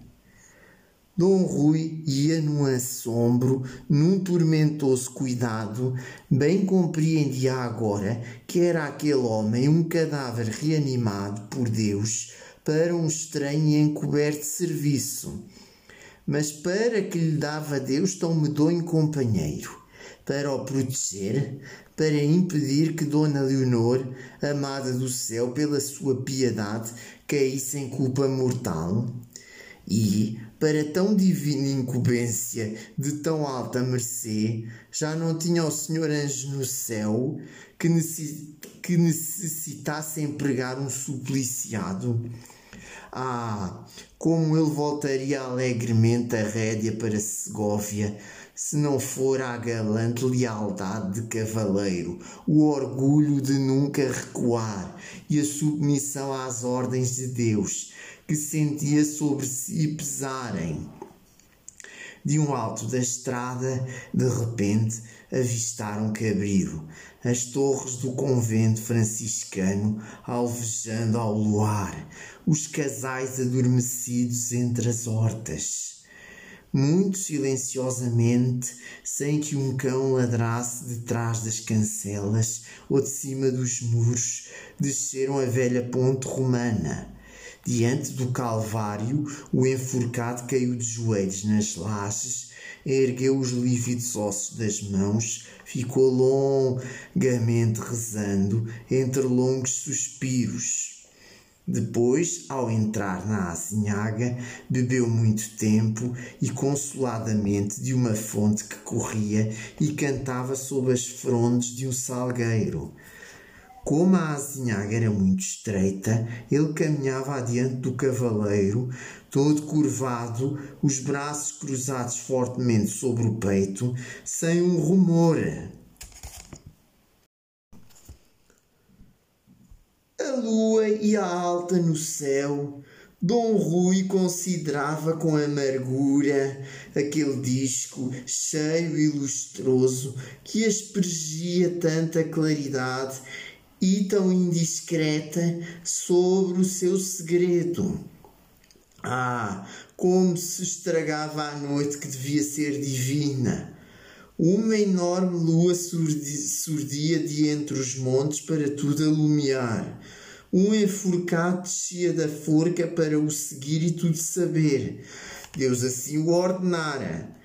S2: Dom Rui ia num assombro, num tormentoso cuidado, bem compreendia agora que era aquele homem um cadáver reanimado por Deus para um estranho e encoberto serviço. Mas para que lhe dava Deus tão medonho companheiro, para o proteger, para impedir que Dona Leonor, amada do céu pela sua piedade, caísse em culpa mortal? E, para tão divina incumbência de tão alta mercê, já não tinha o Senhor anjo no céu que, necessitasse empregar um supliciado? Ah, como ele voltaria alegremente a rédea para Segóvia, se não for a galante lealdade de cavaleiro, o orgulho de nunca recuar e a submissão às ordens de Deus, que sentia sobre si pesarem. De um alto da estrada, de repente, avistaram Cabrilo, as torres do convento franciscano alvejando ao luar, os casais adormecidos entre as hortas. Muito silenciosamente, sem que um cão ladrasse de trás das cancelas ou de cima dos muros, desceram a velha ponte romana Diante do Calvário, o enforcado caiu de joelhos nas lajes, ergueu os lívidos ossos das mãos, ficou longamente rezando, entre longos suspiros. Depois, ao entrar na azinhaga, bebeu muito tempo e consoladamente de uma fonte que corria e cantava sob as frondes de um salgueiro. Como a azinhaga era muito estreita, ele caminhava adiante do cavaleiro, todo curvado, os braços cruzados fortemente sobre o peito, sem um rumor. A lua ia alta no céu. Dom Rui considerava com amargura aquele disco cheio e lustroso que aspergia tanta claridade e tão indiscreta sobre o seu segredo. Ah, como se estragava a noite que devia ser divina! Uma enorme lua surdia de entre os montes para tudo alumiar. Um enforcado descia da forca para o seguir e tudo saber. Deus assim o ordenara.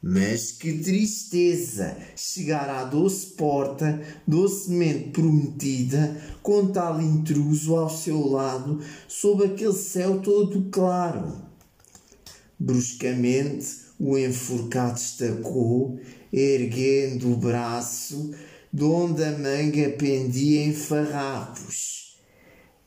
S2: Mas que tristeza chegar à doce porta, docemente prometida, com tal intruso ao seu lado, sob aquele céu todo claro. Bruscamente o enforcado destacou, erguendo o braço, de onde a manga pendia em farrapos.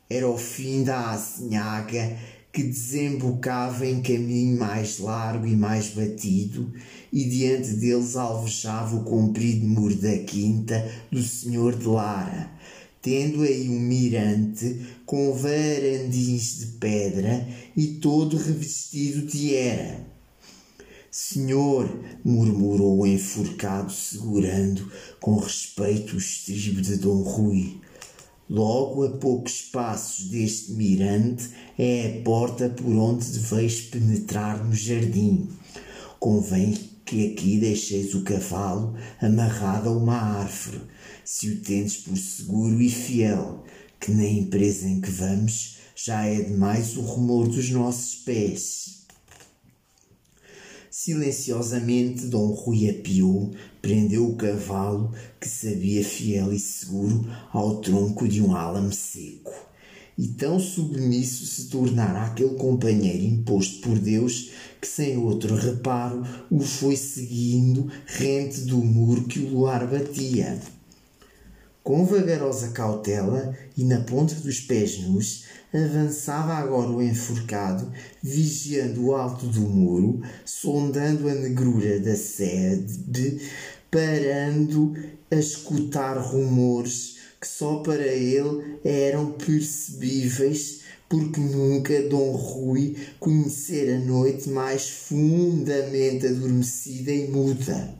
S2: Era o fim da azinhaga que desembocava em caminho mais largo e mais batido, e diante deles alvejava o comprido muro da quinta do senhor de Lara, tendo aí um mirante com varandins de pedra e todo revestido de era. Senhor, murmurou o enforcado, segurando com respeito o estribo de Dom Rui, Logo a poucos passos deste mirante é a porta por onde deveis penetrar no jardim. Convém que aqui deixeis o cavalo amarrado a uma árvore, se o tendes por seguro e fiel, que na empresa em que vamos já é demais o rumor dos nossos pés. Silenciosamente, Dom Rui apiou, prendeu o cavalo, que sabia fiel e seguro, ao tronco de um álamo seco. E tão submisso se tornara aquele companheiro imposto por Deus, que sem outro reparo o foi seguindo rente do muro que o luar batia. Com vagarosa cautela e na ponta dos pés nus, avançava agora o enforcado, vigiando o alto do muro, sondando a negrura da sede, parando a escutar rumores que só para ele eram percebíveis, porque nunca Dom Rui conhecera a noite mais fundamente adormecida e muda.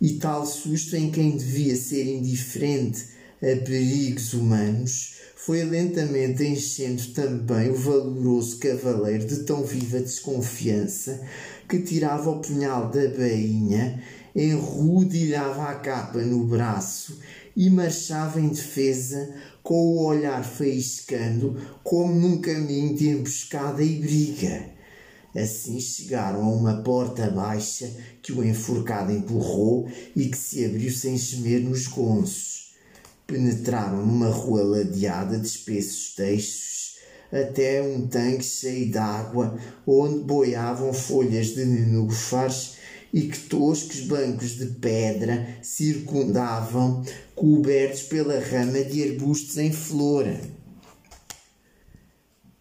S2: E tal susto em quem devia ser indiferente a perigos humanos foi lentamente enchendo também o valoroso cavaleiro de tão viva desconfiança que tirava o punhal da bainha, enrodilhava a capa no braço e marchava em defesa com o olhar faiscando como num caminho de emboscada e briga. Assim chegaram a uma porta baixa que o enforcado empurrou e que se abriu sem gemer nos gonços penetraram numa rua ladeada de espessos teixos até um tanque cheio de água onde boiavam folhas de nenúfares e que toscos bancos de pedra circundavam, cobertos pela rama de arbustos em flor.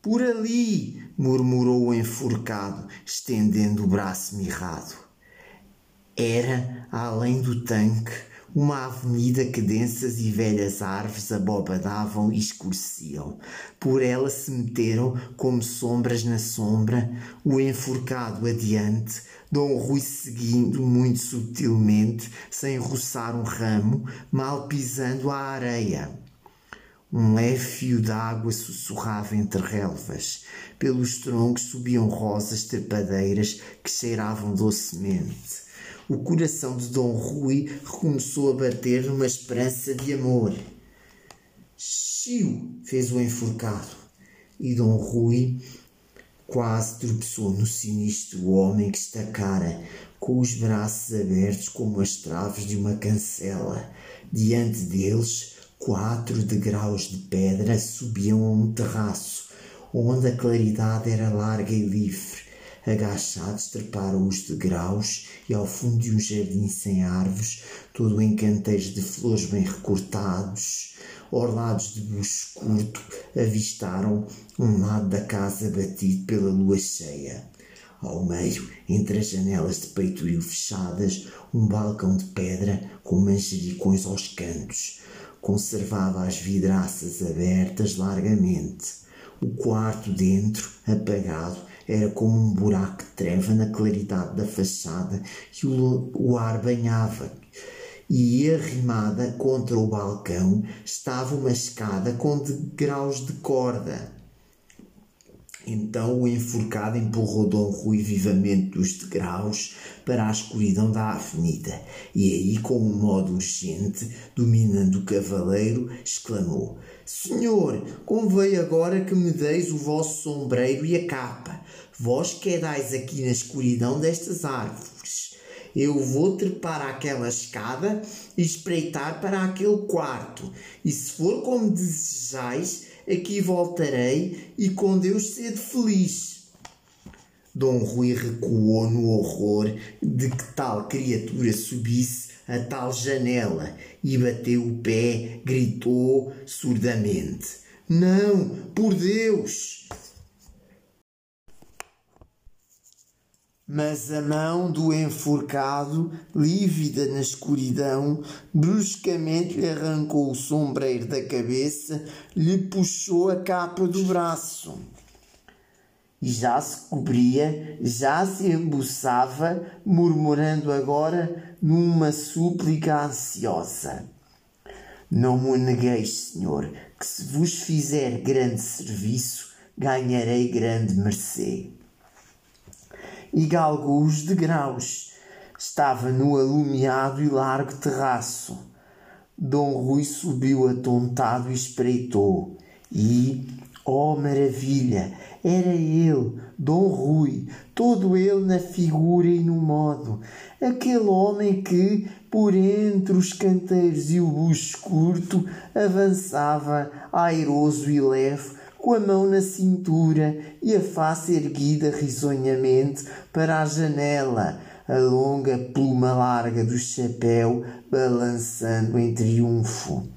S2: Por ali, murmurou o enforcado, estendendo o braço mirrado. Era, além do tanque, uma avenida que densas e velhas árvores abobadavam e escureciam. Por ela se meteram, como sombras na sombra, o enforcado adiante, Dom Rui seguindo muito subtilmente, sem roçar um ramo, mal pisando a areia. Um leve fio d'água sussurrava entre relvas. Pelos troncos subiam rosas trepadeiras que cheiravam docemente o coração de Dom Rui recomeçou a bater numa esperança de amor. Chiu! fez o enforcado. E Dom Rui quase tropeçou no sinistro homem que estacara, com os braços abertos como as traves de uma cancela. Diante deles, quatro degraus de pedra subiam a um terraço, onde a claridade era larga e livre Agachados treparam os degraus e ao fundo de um jardim sem árvores, todo em canteiros de flores bem recortados, orlados de bucho curto, avistaram um lado da casa batido pela lua cheia. Ao meio, entre as janelas de peitoril fechadas, um balcão de pedra com manjericões aos cantos. Conservava as vidraças abertas largamente. O quarto dentro, apagado, era como um buraco de treva na claridade da fachada que o, o ar banhava. E arrimada contra o balcão estava uma escada com degraus de corda. Então o enforcado empurrou Dom Rui vivamente dos degraus para a escuridão da avenida, e aí, com um modo urgente, dominando o cavaleiro, exclamou: Senhor, convém agora que me deis o vosso sombreiro e a capa. Vós quedais aqui na escuridão destas árvores. Eu vou trepar àquela escada e espreitar para aquele quarto, e se for como desejais, aqui voltarei e com Deus sede feliz. Dom Rui recuou no horror de que tal criatura subisse a tal janela e bateu o pé, gritou surdamente: Não, por Deus! Mas a mão do enforcado, lívida na escuridão, bruscamente lhe arrancou o sombreiro da cabeça, lhe puxou a capa do braço. E já se cobria, já se embuçava, murmurando agora numa súplica ansiosa. Não me negueis, Senhor, que se vos fizer grande serviço, ganharei grande mercê. E galgou os degraus. Estava no alumiado e largo terraço. Dom Rui subiu atontado e espreitou. E, oh maravilha, era ele, Dom Rui, todo ele na figura e no modo, aquele homem que, por entre os canteiros e o bucho curto, avançava airoso e leve, com a mão na cintura e a face erguida risonhamente para a janela, a longa pluma larga do chapéu balançando em triunfo.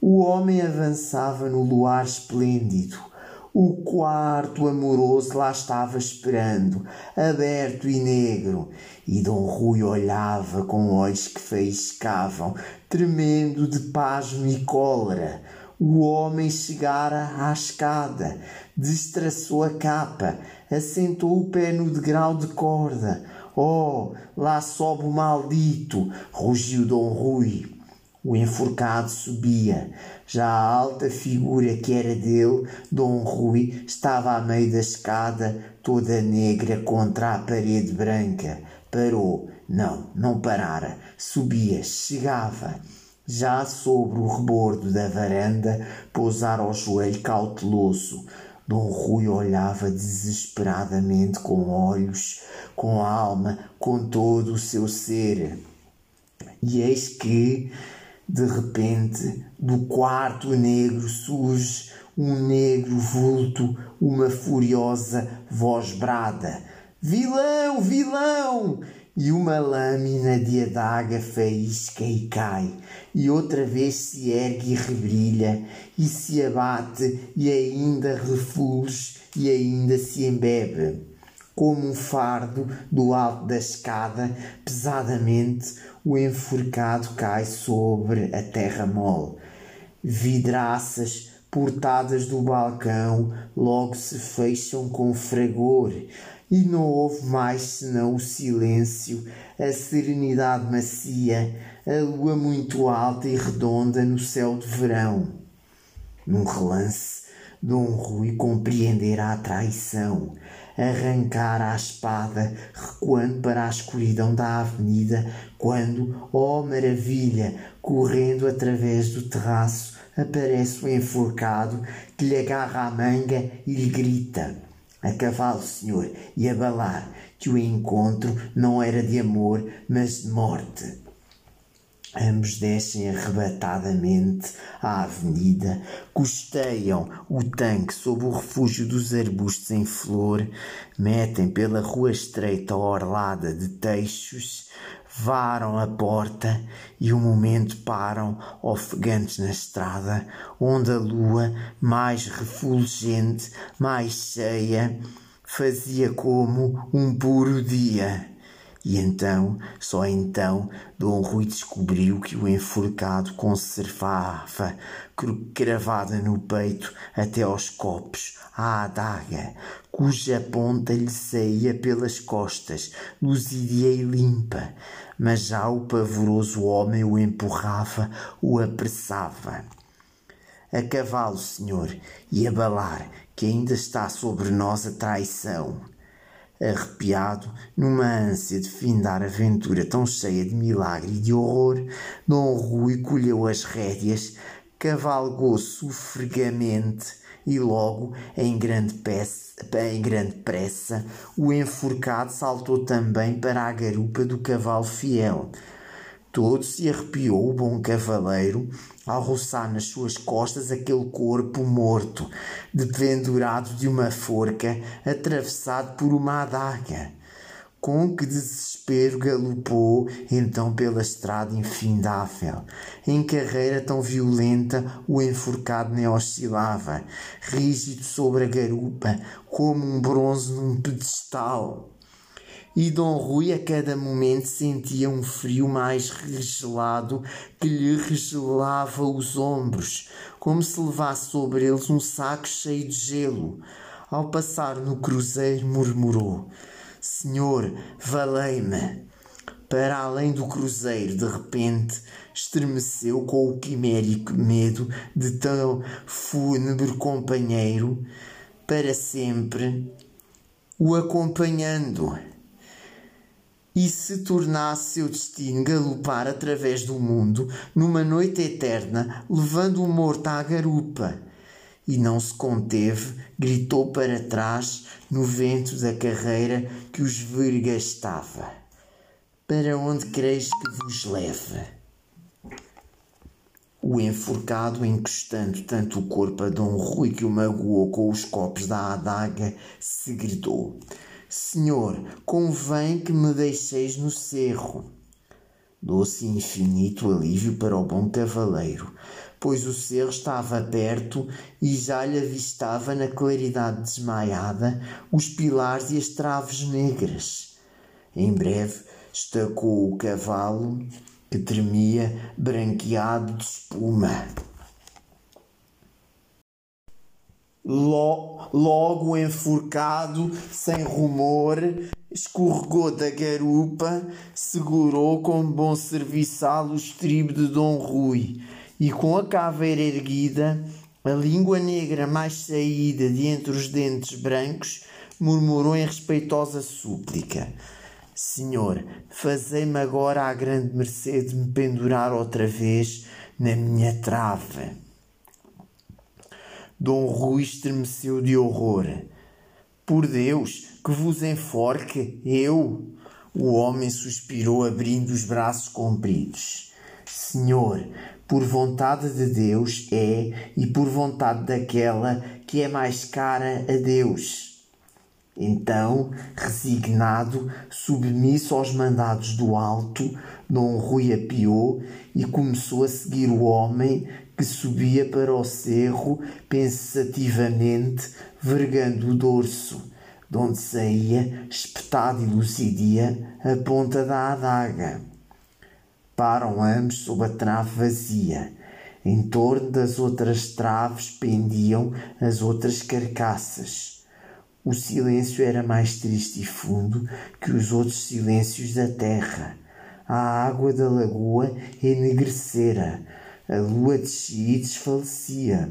S2: O homem avançava no luar esplêndido. O quarto amoroso lá estava esperando, aberto e negro, e Dom Rui olhava com olhos que faiscavam, tremendo de pasmo e cólera. O homem chegara à escada, destraçou a capa, assentou o pé no degrau de corda. Oh, lá sobe o maldito! rugiu Dom Rui. O enforcado subia. Já a alta figura que era dele, Dom Rui, estava à meio da escada, toda negra contra a parede branca. Parou. Não, não parara. Subia, chegava. Já sobre o rebordo da varanda, pousara ao joelho cauteloso. Dom Rui olhava desesperadamente com olhos, com alma, com todo o seu ser. E eis que, de repente, do quarto negro surge um negro vulto, uma furiosa voz brada: Vilão, vilão! E uma lâmina de adaga faísca e cai, e outra vez se ergue e rebrilha, e se abate, e ainda refulge, e ainda se embebe. Como um fardo do alto da escada, pesadamente o enforcado cai sobre a terra mole. Vidraças portadas do balcão logo se fecham com fragor, e não houve mais senão o silêncio, a serenidade macia, a lua muito alta e redonda no céu de verão. Num relance, Dom Rui compreenderá a traição, arrancar a espada, recuando para a escuridão da avenida, quando, ó oh maravilha, correndo através do terraço, aparece o enforcado que lhe agarra a manga e lhe grita: A cavalo, senhor, e abalar, que o encontro não era de amor, mas de morte. Ambos descem arrebatadamente à avenida, custeiam o tanque sob o refúgio dos arbustos em flor, metem pela rua estreita orlada de teixos, varam a porta e um momento param ofegantes na estrada, onde a lua, mais refulgente, mais cheia, fazia como um puro dia. E então, só então, Dom Rui descobriu que o enforcado conservava, cravada no peito até aos copos, a adaga, cuja ponta lhe saía pelas costas, luzida e limpa, mas já o pavoroso homem o empurrava, o apressava. A cavalo, senhor, e abalar, que ainda está sobre nós a traição Arrepiado, numa ânsia de findar a aventura tão cheia de milagre e de horror, Dom Rui colheu as rédeas, cavalgou sofregamente e logo, em grande, peça, em grande pressa, o enforcado saltou também para a garupa do cavalo fiel. Todo se arrepiou o bom cavaleiro ao roçar nas suas costas aquele corpo morto, dependurado de uma forca, atravessado por uma adaga. Com que desespero galopou então pela estrada infindável. Em carreira tão violenta, o enforcado nem oscilava, rígido sobre a garupa, como um bronze num pedestal e Dom Rui a cada momento sentia um frio mais regelado que lhe regelava os ombros, como se levasse sobre eles um saco cheio de gelo. Ao passar no cruzeiro, murmurou: Senhor, valei-me. para além do cruzeiro, de repente estremeceu com o quimérico medo de tão fúnebre companheiro, para sempre o acompanhando. E se tornasse seu destino galopar através do mundo numa noite eterna, levando o morto à garupa. E não se conteve, gritou para trás no vento da carreira que os vergastava. Para onde quereis que vos leve? O enforcado, encostando tanto o corpo a Dom Rui que o magoou com os copos da adaga, se gritou: Senhor, convém que me deixeis no cerro. Doce infinito alívio para o bom cavaleiro, pois o cerro estava perto e já lhe avistava na claridade desmaiada os pilares e as traves negras. Em breve estacou o cavalo que tremia branqueado de espuma. Logo enforcado, sem rumor, escorregou da garupa, segurou com bom serviçal o estribo de Dom Rui e com a caveira erguida, a língua negra mais saída de entre os dentes brancos, murmurou em respeitosa súplica. Senhor, fazei-me agora a grande mercê de me pendurar outra vez na minha trave. Dom Rui estremeceu de horror. Por Deus, que vos enforque, eu? O homem suspirou, abrindo os braços compridos. Senhor, por vontade de Deus é, e por vontade daquela que é mais cara a Deus. Então, resignado, submisso aos mandados do alto, Dom Rui apiou e começou a seguir o homem que subia para o cerro pensativamente, vergando o dorso, de onde saía, espetado e lucidia, a ponta da adaga. Param ambos sob a trave vazia. Em torno das outras traves pendiam as outras carcaças o silêncio era mais triste e fundo que os outros silêncios da terra. A água da lagoa enegrecera, a lua descia e desfalecia.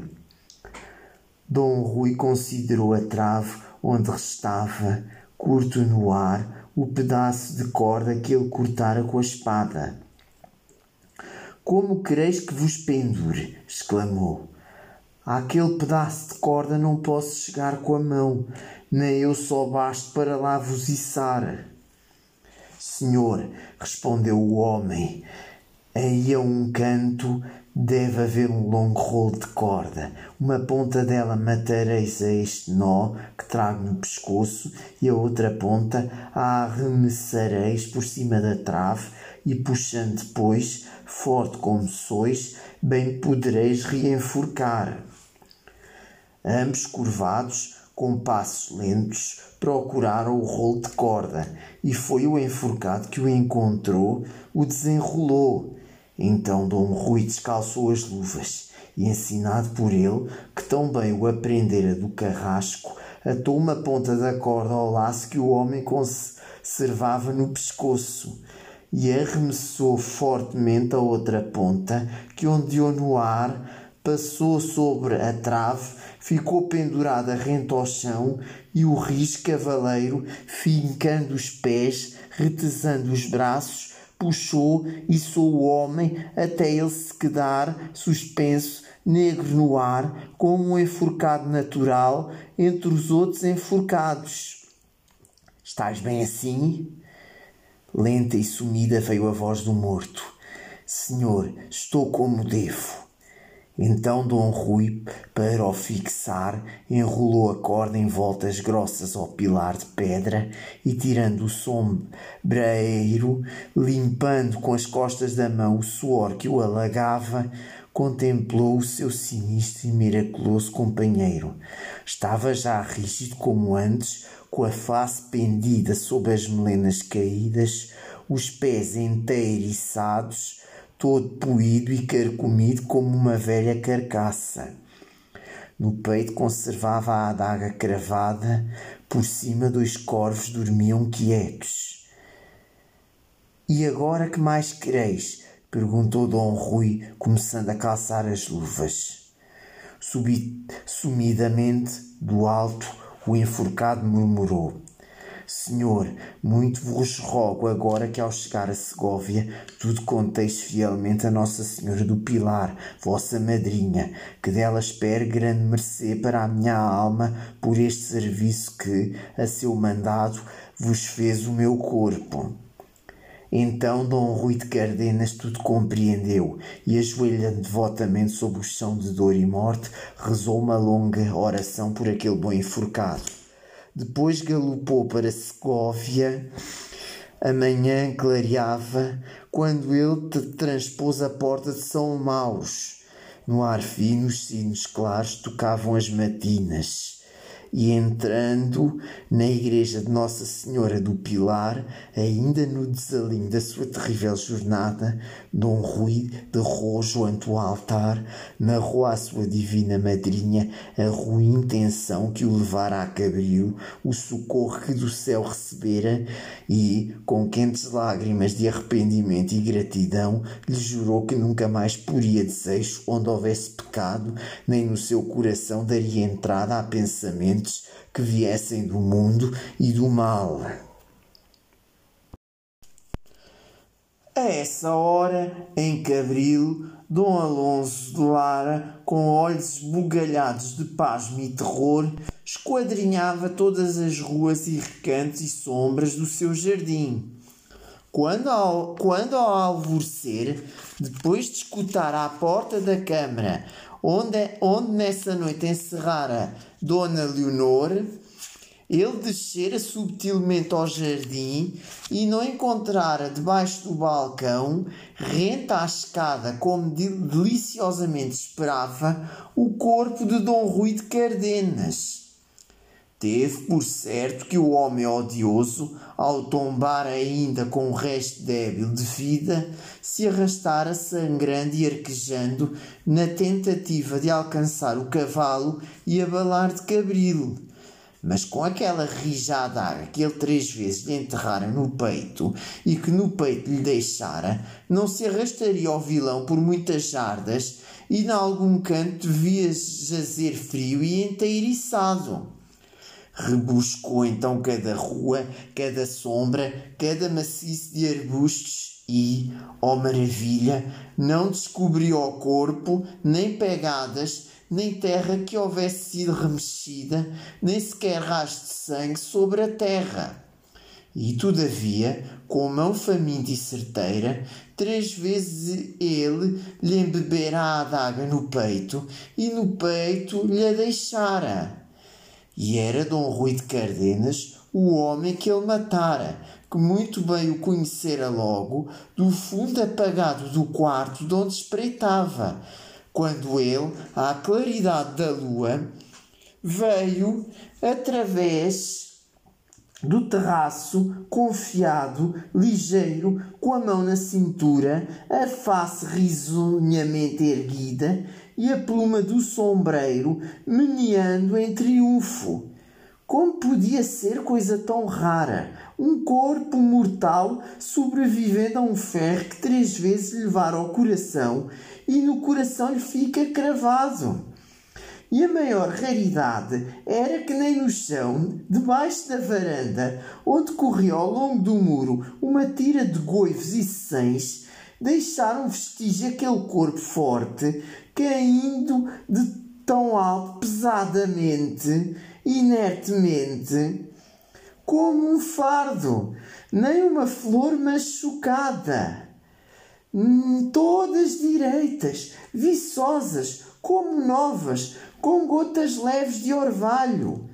S2: Dom Rui considerou a trave onde restava, curto no ar, o pedaço de corda que ele cortara com a espada. Como quereis que vos pendure? exclamou. Àquele pedaço de corda não posso chegar com a mão, nem eu só basto para lá vos içar. Senhor, respondeu o homem, aí a um canto deve haver um longo rolo de corda. Uma ponta dela matareis a este nó que trago no pescoço e a outra ponta a arremessareis por cima da trave e puxando depois, forte como sois, bem podereis reenforcar. Ambos curvados, com passos lentos, procuraram o rolo de corda e foi o enforcado que o encontrou, o desenrolou. Então Dom Rui descalçou as luvas e, ensinado por ele, que tão bem o aprendera do carrasco, atou uma ponta da corda ao laço que o homem conservava no pescoço e arremessou fortemente a outra ponta, que ondeou no ar, passou sobre a trave ficou pendurada rente ao chão e o rijo cavaleiro, fincando os pés, retesando os braços, puxou e sou o homem até ele se quedar suspenso, negro no ar, como um enforcado natural entre os outros enforcados. Estás bem assim? Lenta e sumida veio a voz do morto. Senhor, estou como devo. Então Dom Rui, para o fixar, enrolou a corda em voltas grossas ao pilar de pedra e, tirando o sombreiro, limpando com as costas da mão o suor que o alagava, contemplou o seu sinistro e miraculoso companheiro. Estava já rígido como antes, com a face pendida sob as melenas caídas, os pés enteiriçados, todo poído e carcomido como uma velha carcaça. No peito conservava a adaga cravada, por cima dois corvos dormiam quietos. E agora que mais quereis? perguntou Dom Rui, começando a calçar as luvas. Subi, sumidamente, do alto, o enforcado murmurou: Senhor, muito vos rogo agora que ao chegar a Segóvia, tudo conteis fielmente a Nossa Senhora do Pilar, vossa madrinha, que dela espere grande mercê para a minha alma por este serviço que, a seu mandado, vos fez o meu corpo. Então Dom Rui de Cardenas tudo compreendeu e, ajoelhando devotamente sobre o chão de dor e morte, rezou uma longa oração por aquele bom enforcado. Depois galopou para Segóvia. A manhã clareava quando ele transpôs a porta de São Maus. No ar fino, os sinos claros tocavam as matinas e entrando na igreja de Nossa Senhora do Pilar, ainda no desalinho da sua terrível jornada, Dom Rui derrou ante o altar, narrou à sua divina madrinha a ruim intenção que o levara a Cabril, o socorro que do céu recebera e, com quentes lágrimas de arrependimento e gratidão, lhe jurou que nunca mais poria desejo onde houvesse pecado, nem no seu coração daria entrada a que viessem do mundo e do mal. A essa hora, em Cabril, Dom Alonso de Lara, com olhos esbugalhados de pasmo e terror, esquadrinhava todas as ruas e recantos e sombras do seu jardim. Quando ao, quando ao alvorecer, depois de escutar à porta da câmara onde, onde nessa noite encerrara Dona Leonor, ele descera subtilmente ao jardim e não encontrara debaixo do balcão, renta à escada como deliciosamente esperava, o corpo de Dom Rui de Cardenas. Teve por certo que o homem odioso, ao tombar ainda com o resto débil de vida, se arrastara sangrando e arquejando na tentativa de alcançar o cavalo e abalar de cabril. Mas com aquela rija d'água que ele três vezes lhe enterrara no peito e que no peito lhe deixara, não se arrastaria o vilão por muitas jardas e, em algum canto, devia jazer frio e enteiriçado. Rebuscou então cada rua, cada sombra, cada maciço de arbustos e, ó oh maravilha, não descobriu o corpo, nem pegadas, nem terra que houvesse sido remexida, nem sequer rastro de sangue sobre a terra. E, todavia, com mão faminta e certeira, três vezes ele lhe embebera a adaga no peito, e no peito lhe a deixara. E era Dom Rui de Cardenas o homem que ele matara, que muito bem o conhecera logo do fundo apagado do quarto de onde espreitava, quando ele, à claridade da lua, veio através do terraço, confiado, ligeiro, com a mão na cintura, a face risonhamente erguida e a pluma do sombreiro meneando em triunfo. Como podia ser coisa tão rara? Um corpo mortal sobrevivendo a um ferro que três vezes lhe levara ao coração e no coração lhe fica cravado. E a maior raridade era que nem no chão, debaixo da varanda, onde corria ao longo do muro uma tira de goivos e sessões, deixaram vestígio aquele corpo forte, caindo de tão alto pesadamente, inertemente, como um fardo, nem uma flor machucada. Hum, todas direitas, viçosas, como novas, com gotas leves de orvalho.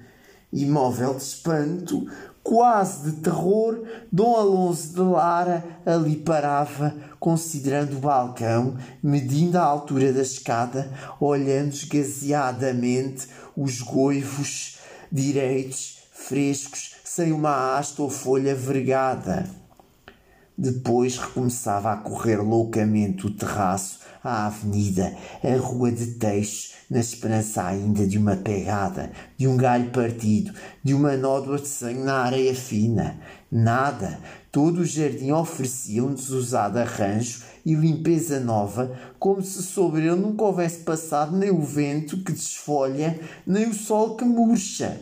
S2: Imóvel de espanto, quase de terror, Dom Alonso de Lara ali parava, considerando o balcão, medindo a altura da escada, olhando esgazeadamente os goivos direitos, frescos, sem uma haste ou folha vergada. Depois recomeçava a correr loucamente o terraço, a avenida, a rua de Teixo, na esperança ainda de uma pegada, de um galho partido, de uma nódoa de sangue na areia fina. Nada, Todo o jardim oferecia um desusado arranjo e limpeza nova, como se sobre ele nunca houvesse passado nem o vento que desfolha, nem o sol que murcha.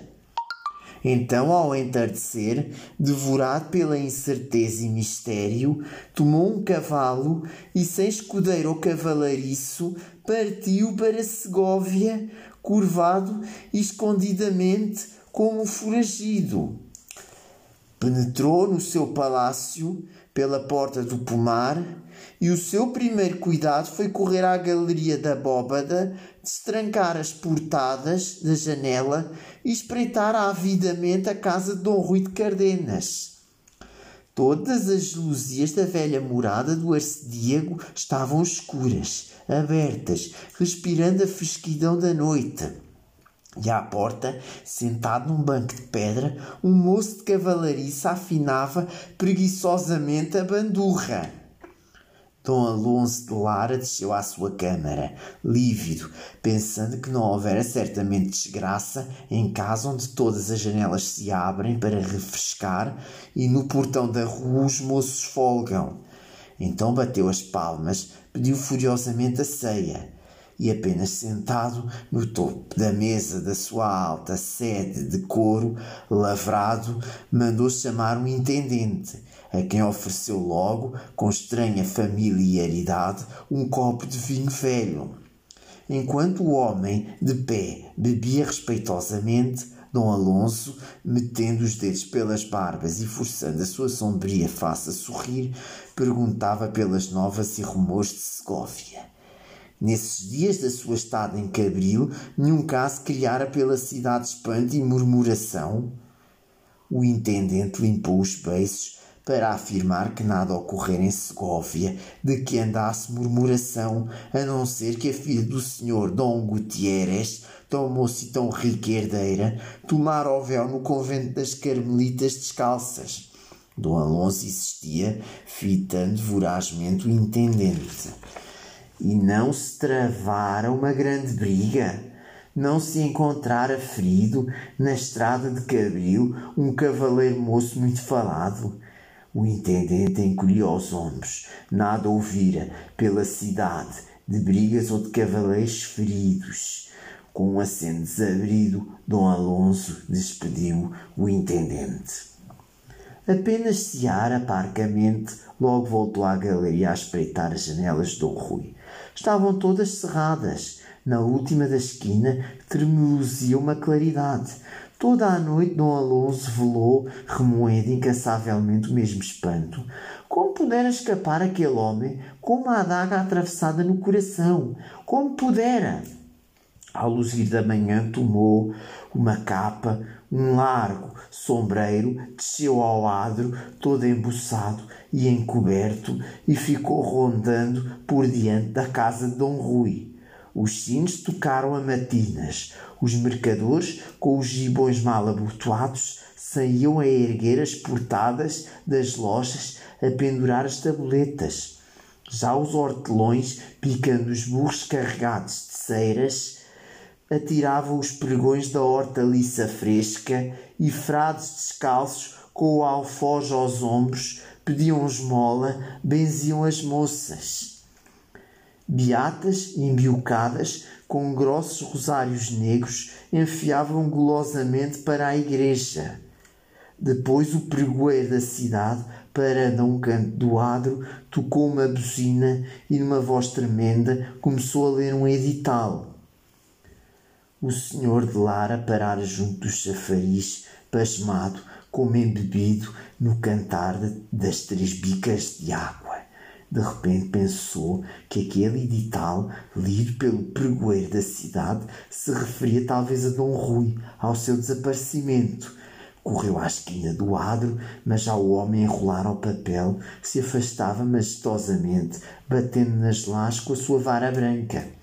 S2: Então, ao entardecer, devorado pela incerteza e mistério, tomou um cavalo e, sem escudeiro ou cavalariço, partiu para Segóvia, curvado e escondidamente como foragido. Penetrou no seu palácio pela porta do pomar e o seu primeiro cuidado foi correr à galeria da abóbada, destrancar as portadas da janela e espreitar avidamente a casa de Dom Rui de Cardenas. Todas as luzias da velha morada do arcediago estavam escuras, abertas, respirando a fresquidão da noite. E à porta, sentado num banco de pedra, um moço de cavalariça afinava preguiçosamente a bandurra. Dom Alonso de Lara desceu à sua câmara, lívido, pensando que não houvera certamente desgraça em casa onde todas as janelas se abrem para refrescar e no portão da rua os moços folgam. Então bateu as palmas, pediu furiosamente a ceia e apenas sentado no topo da mesa da sua alta sede de couro lavrado, mandou chamar um intendente, a quem ofereceu logo, com estranha familiaridade, um copo de vinho velho. Enquanto o homem, de pé, bebia respeitosamente, Dom Alonso, metendo os dedos pelas barbas e forçando a sua sombria face a sorrir, perguntava pelas novas e rumores de Segóvia. Nesses dias da sua estada em Cabril, nenhum caso criara pela cidade espanto e murmuração. O intendente limpou os beiços para afirmar que nada ocorrera em Segóvia de que andasse murmuração, a não ser que a filha do senhor Dom Gutierrez, tão moça e tão rica herdeira, tomara o véu no convento das Carmelitas descalças. Dom Alonso insistia, fitando vorazmente o intendente e não se travara uma grande briga. Não se encontrara ferido na estrada de Cabril um cavaleiro moço muito falado. O intendente encolheu os ombros, nada ouvira pela cidade de brigas ou de cavaleiros feridos. Com um aceno desabrido, Dom Alonso despediu o intendente. Apenas Seara, parcamente, logo voltou à galeria a espreitar as janelas do Rui. Estavam todas cerradas. Na última da esquina tremuluzia uma claridade. Toda a noite Dom Alonso velou, remoendo incansavelmente o mesmo espanto. Como pudera escapar aquele homem com uma adaga atravessada no coração? Como pudera? Ao luzir da manhã tomou uma capa, um largo sombreiro, desceu ao adro, todo embuçado e encoberto, e ficou rondando por diante da casa de Dom Rui. Os sinos tocaram a matinas, os mercadores, com os gibões mal abotoados, saíam a erguer as portadas das lojas, a pendurar as tabuletas. Já os hortelões, picando os burros carregados de ceiras, atiravam os pregões da hortaliça fresca e frades descalços com o alfoge aos ombros pediam esmola, benziam as moças. Beatas e embiucadas, com grossos rosários negros, enfiavam golosamente para a igreja. Depois o pregoeiro da cidade, parando a um canto do adro, tocou uma buzina e, numa voz tremenda, começou a ler um edital. O senhor de Lara parara junto do chafariz, pasmado, como embebido no cantar das três bicas de água. De repente pensou que aquele edital, lido pelo pregoeiro da cidade, se referia talvez a Dom Rui, ao seu desaparecimento. Correu à esquina do adro, mas já o homem enrolara o papel, se afastava majestosamente, batendo nas lajes com a sua vara branca.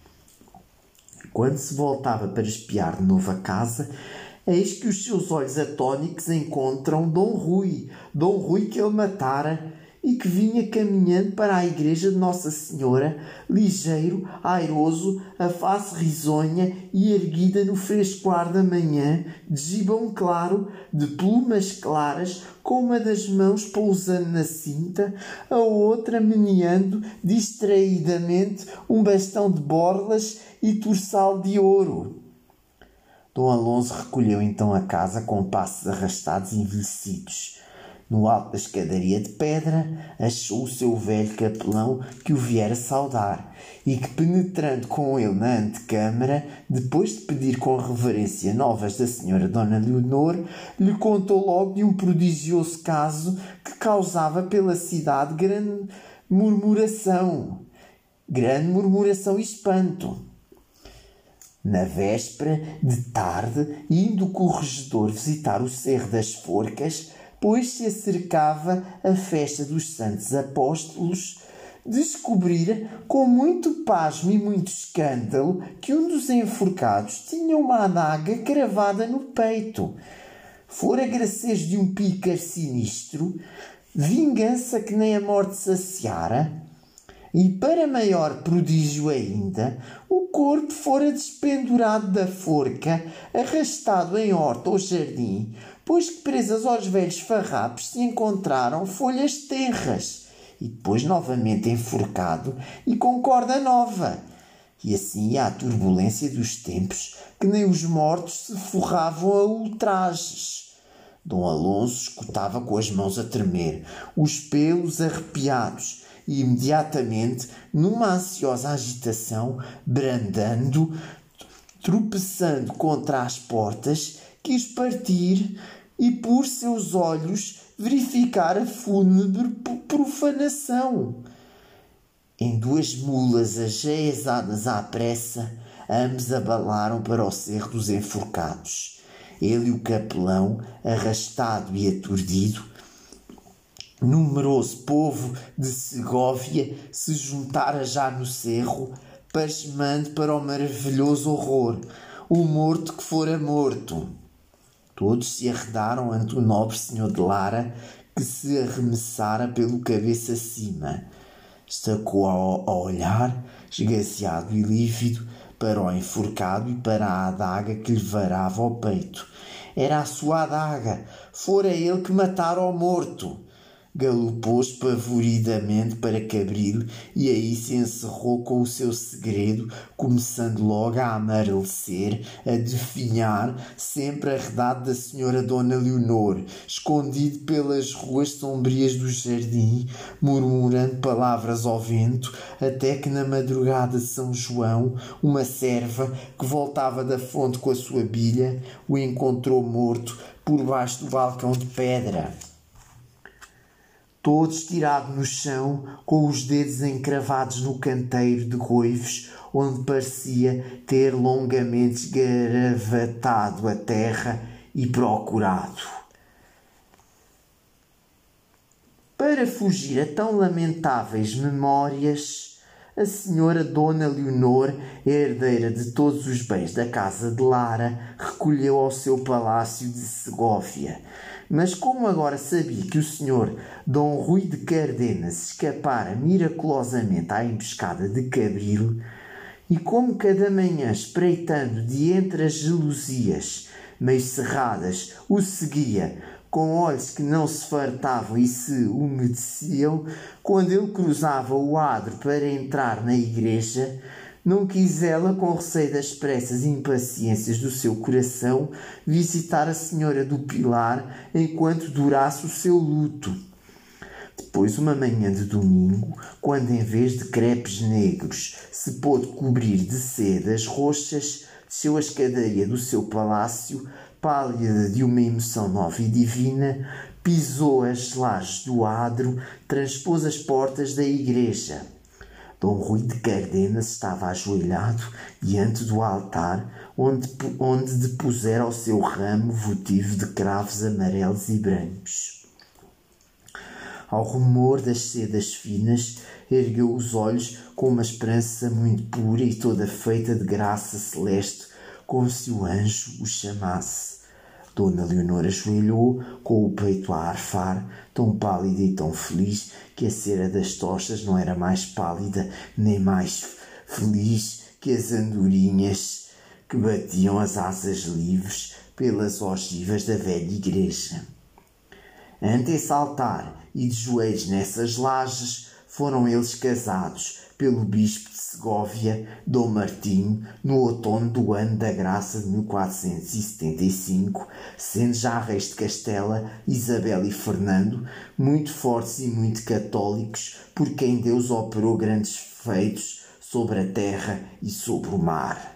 S2: Quando se voltava para espiar de novo a casa, Eis que os seus olhos atónicos encontram Dom Rui, Dom Rui que ele matara e que vinha caminhando para a igreja de Nossa Senhora, ligeiro, airoso, a face risonha e erguida no fresco ar da manhã, de gibão claro, de plumas claras, com uma das mãos pousando na cinta, a outra meneando distraidamente um bastão de borlas e torçal de ouro. Dom Alonso recolheu então a casa com passos arrastados e envelhecidos. No alto da escadaria de pedra, achou o seu velho capelão que o viera saudar e que, penetrando com ele na antecâmara, depois de pedir com reverência novas da senhora Dona Leonor, lhe contou logo de um prodigioso caso que causava pela cidade grande murmuração, grande murmuração e espanto. Na véspera de tarde, indo o corregedor visitar o Cerro das Forcas, pois se acercava a festa dos Santos Apóstolos, descobrira com muito pasmo e muito escândalo que um dos enforcados tinha uma adaga cravada no peito. Fora gracejo de um pícar sinistro, vingança que nem a morte saciara, e para maior prodígio ainda, o corpo fora despendurado da forca, arrastado em horta ou jardim, pois que presas aos velhos farrapos se encontraram folhas tenras, e depois novamente enforcado e com corda nova. E assim há a turbulência dos tempos, que nem os mortos se forravam a ultrajes. Dom Alonso escutava com as mãos a tremer, os pelos arrepiados, e imediatamente, numa ansiosa agitação, brandando, tropeçando contra as portas, quis partir e, por seus olhos, verificar a fúnebre profanação. Em duas mulas ajeezadas à pressa, ambos abalaram para o cerro dos enforcados. Ele e o capelão, arrastado e aturdido, numeroso povo de Segóvia se juntara já no cerro, pasmando para o maravilhoso horror, o morto que fora morto. Todos se arredaram ante o nobre senhor de Lara, que se arremessara pelo cabeça acima. Estacou a olhar, esgaceado e lívido, para o enforcado e para a adaga que lhe varava ao peito. Era a sua adaga, fora ele que matara o morto galopou espavoridamente para Cabril e aí se encerrou com o seu segredo, começando logo a amarelecer, a definhar, sempre arredado da senhora Dona Leonor, escondido pelas ruas sombrias do jardim, murmurando palavras ao vento, até que na madrugada de São João, uma serva que voltava da fonte com a sua bilha, o encontrou morto por baixo do balcão de pedra todo estirado no chão, com os dedos encravados no canteiro de goivos, onde parecia ter longamente esgaravatado a terra e procurado. Para fugir a tão lamentáveis memórias, a senhora Dona Leonor, herdeira de todos os bens da casa de Lara, recolheu ao seu palácio de Segóvia, mas como agora sabia que o senhor Dom Rui de Cardenas escapara miraculosamente à emboscada de Cabril, e como cada manhã, espreitando de entre as gelosias meio cerradas, o seguia, com olhos que não se fartavam e se umedeciam, quando ele cruzava o adro para entrar na igreja, não quis ela, com receio das pressas e impaciências do seu coração, visitar a Senhora do Pilar enquanto durasse o seu luto. Depois, uma manhã de domingo, quando em vez de crepes negros se pôde cobrir de sedas roxas, desceu a escadaria do seu palácio, pálida de uma emoção nova e divina, pisou as lajes do adro, transpôs as portas da igreja Dom Rui de Cardenas estava ajoelhado diante do altar, onde, onde depusera ao seu ramo votivo de cravos amarelos e brancos. Ao rumor das sedas finas, ergueu os olhos com uma esperança muito pura e toda feita de graça celeste, como se o anjo o chamasse. Dona Leonor ajoelhou, com o peito a arfar, tão pálida e tão feliz que a cera das tochas não era mais pálida nem mais feliz que as andorinhas que batiam as asas livres pelas ogivas da velha igreja. Ante esse altar e de joelhos nessas lajes, foram eles casados pelo bispo Segóvia, Dom Martinho, no outono do ano da graça de 1475, sendo já reis de Castela, Isabel e Fernando, muito fortes e muito católicos, por quem Deus operou grandes feitos sobre a terra e sobre o mar.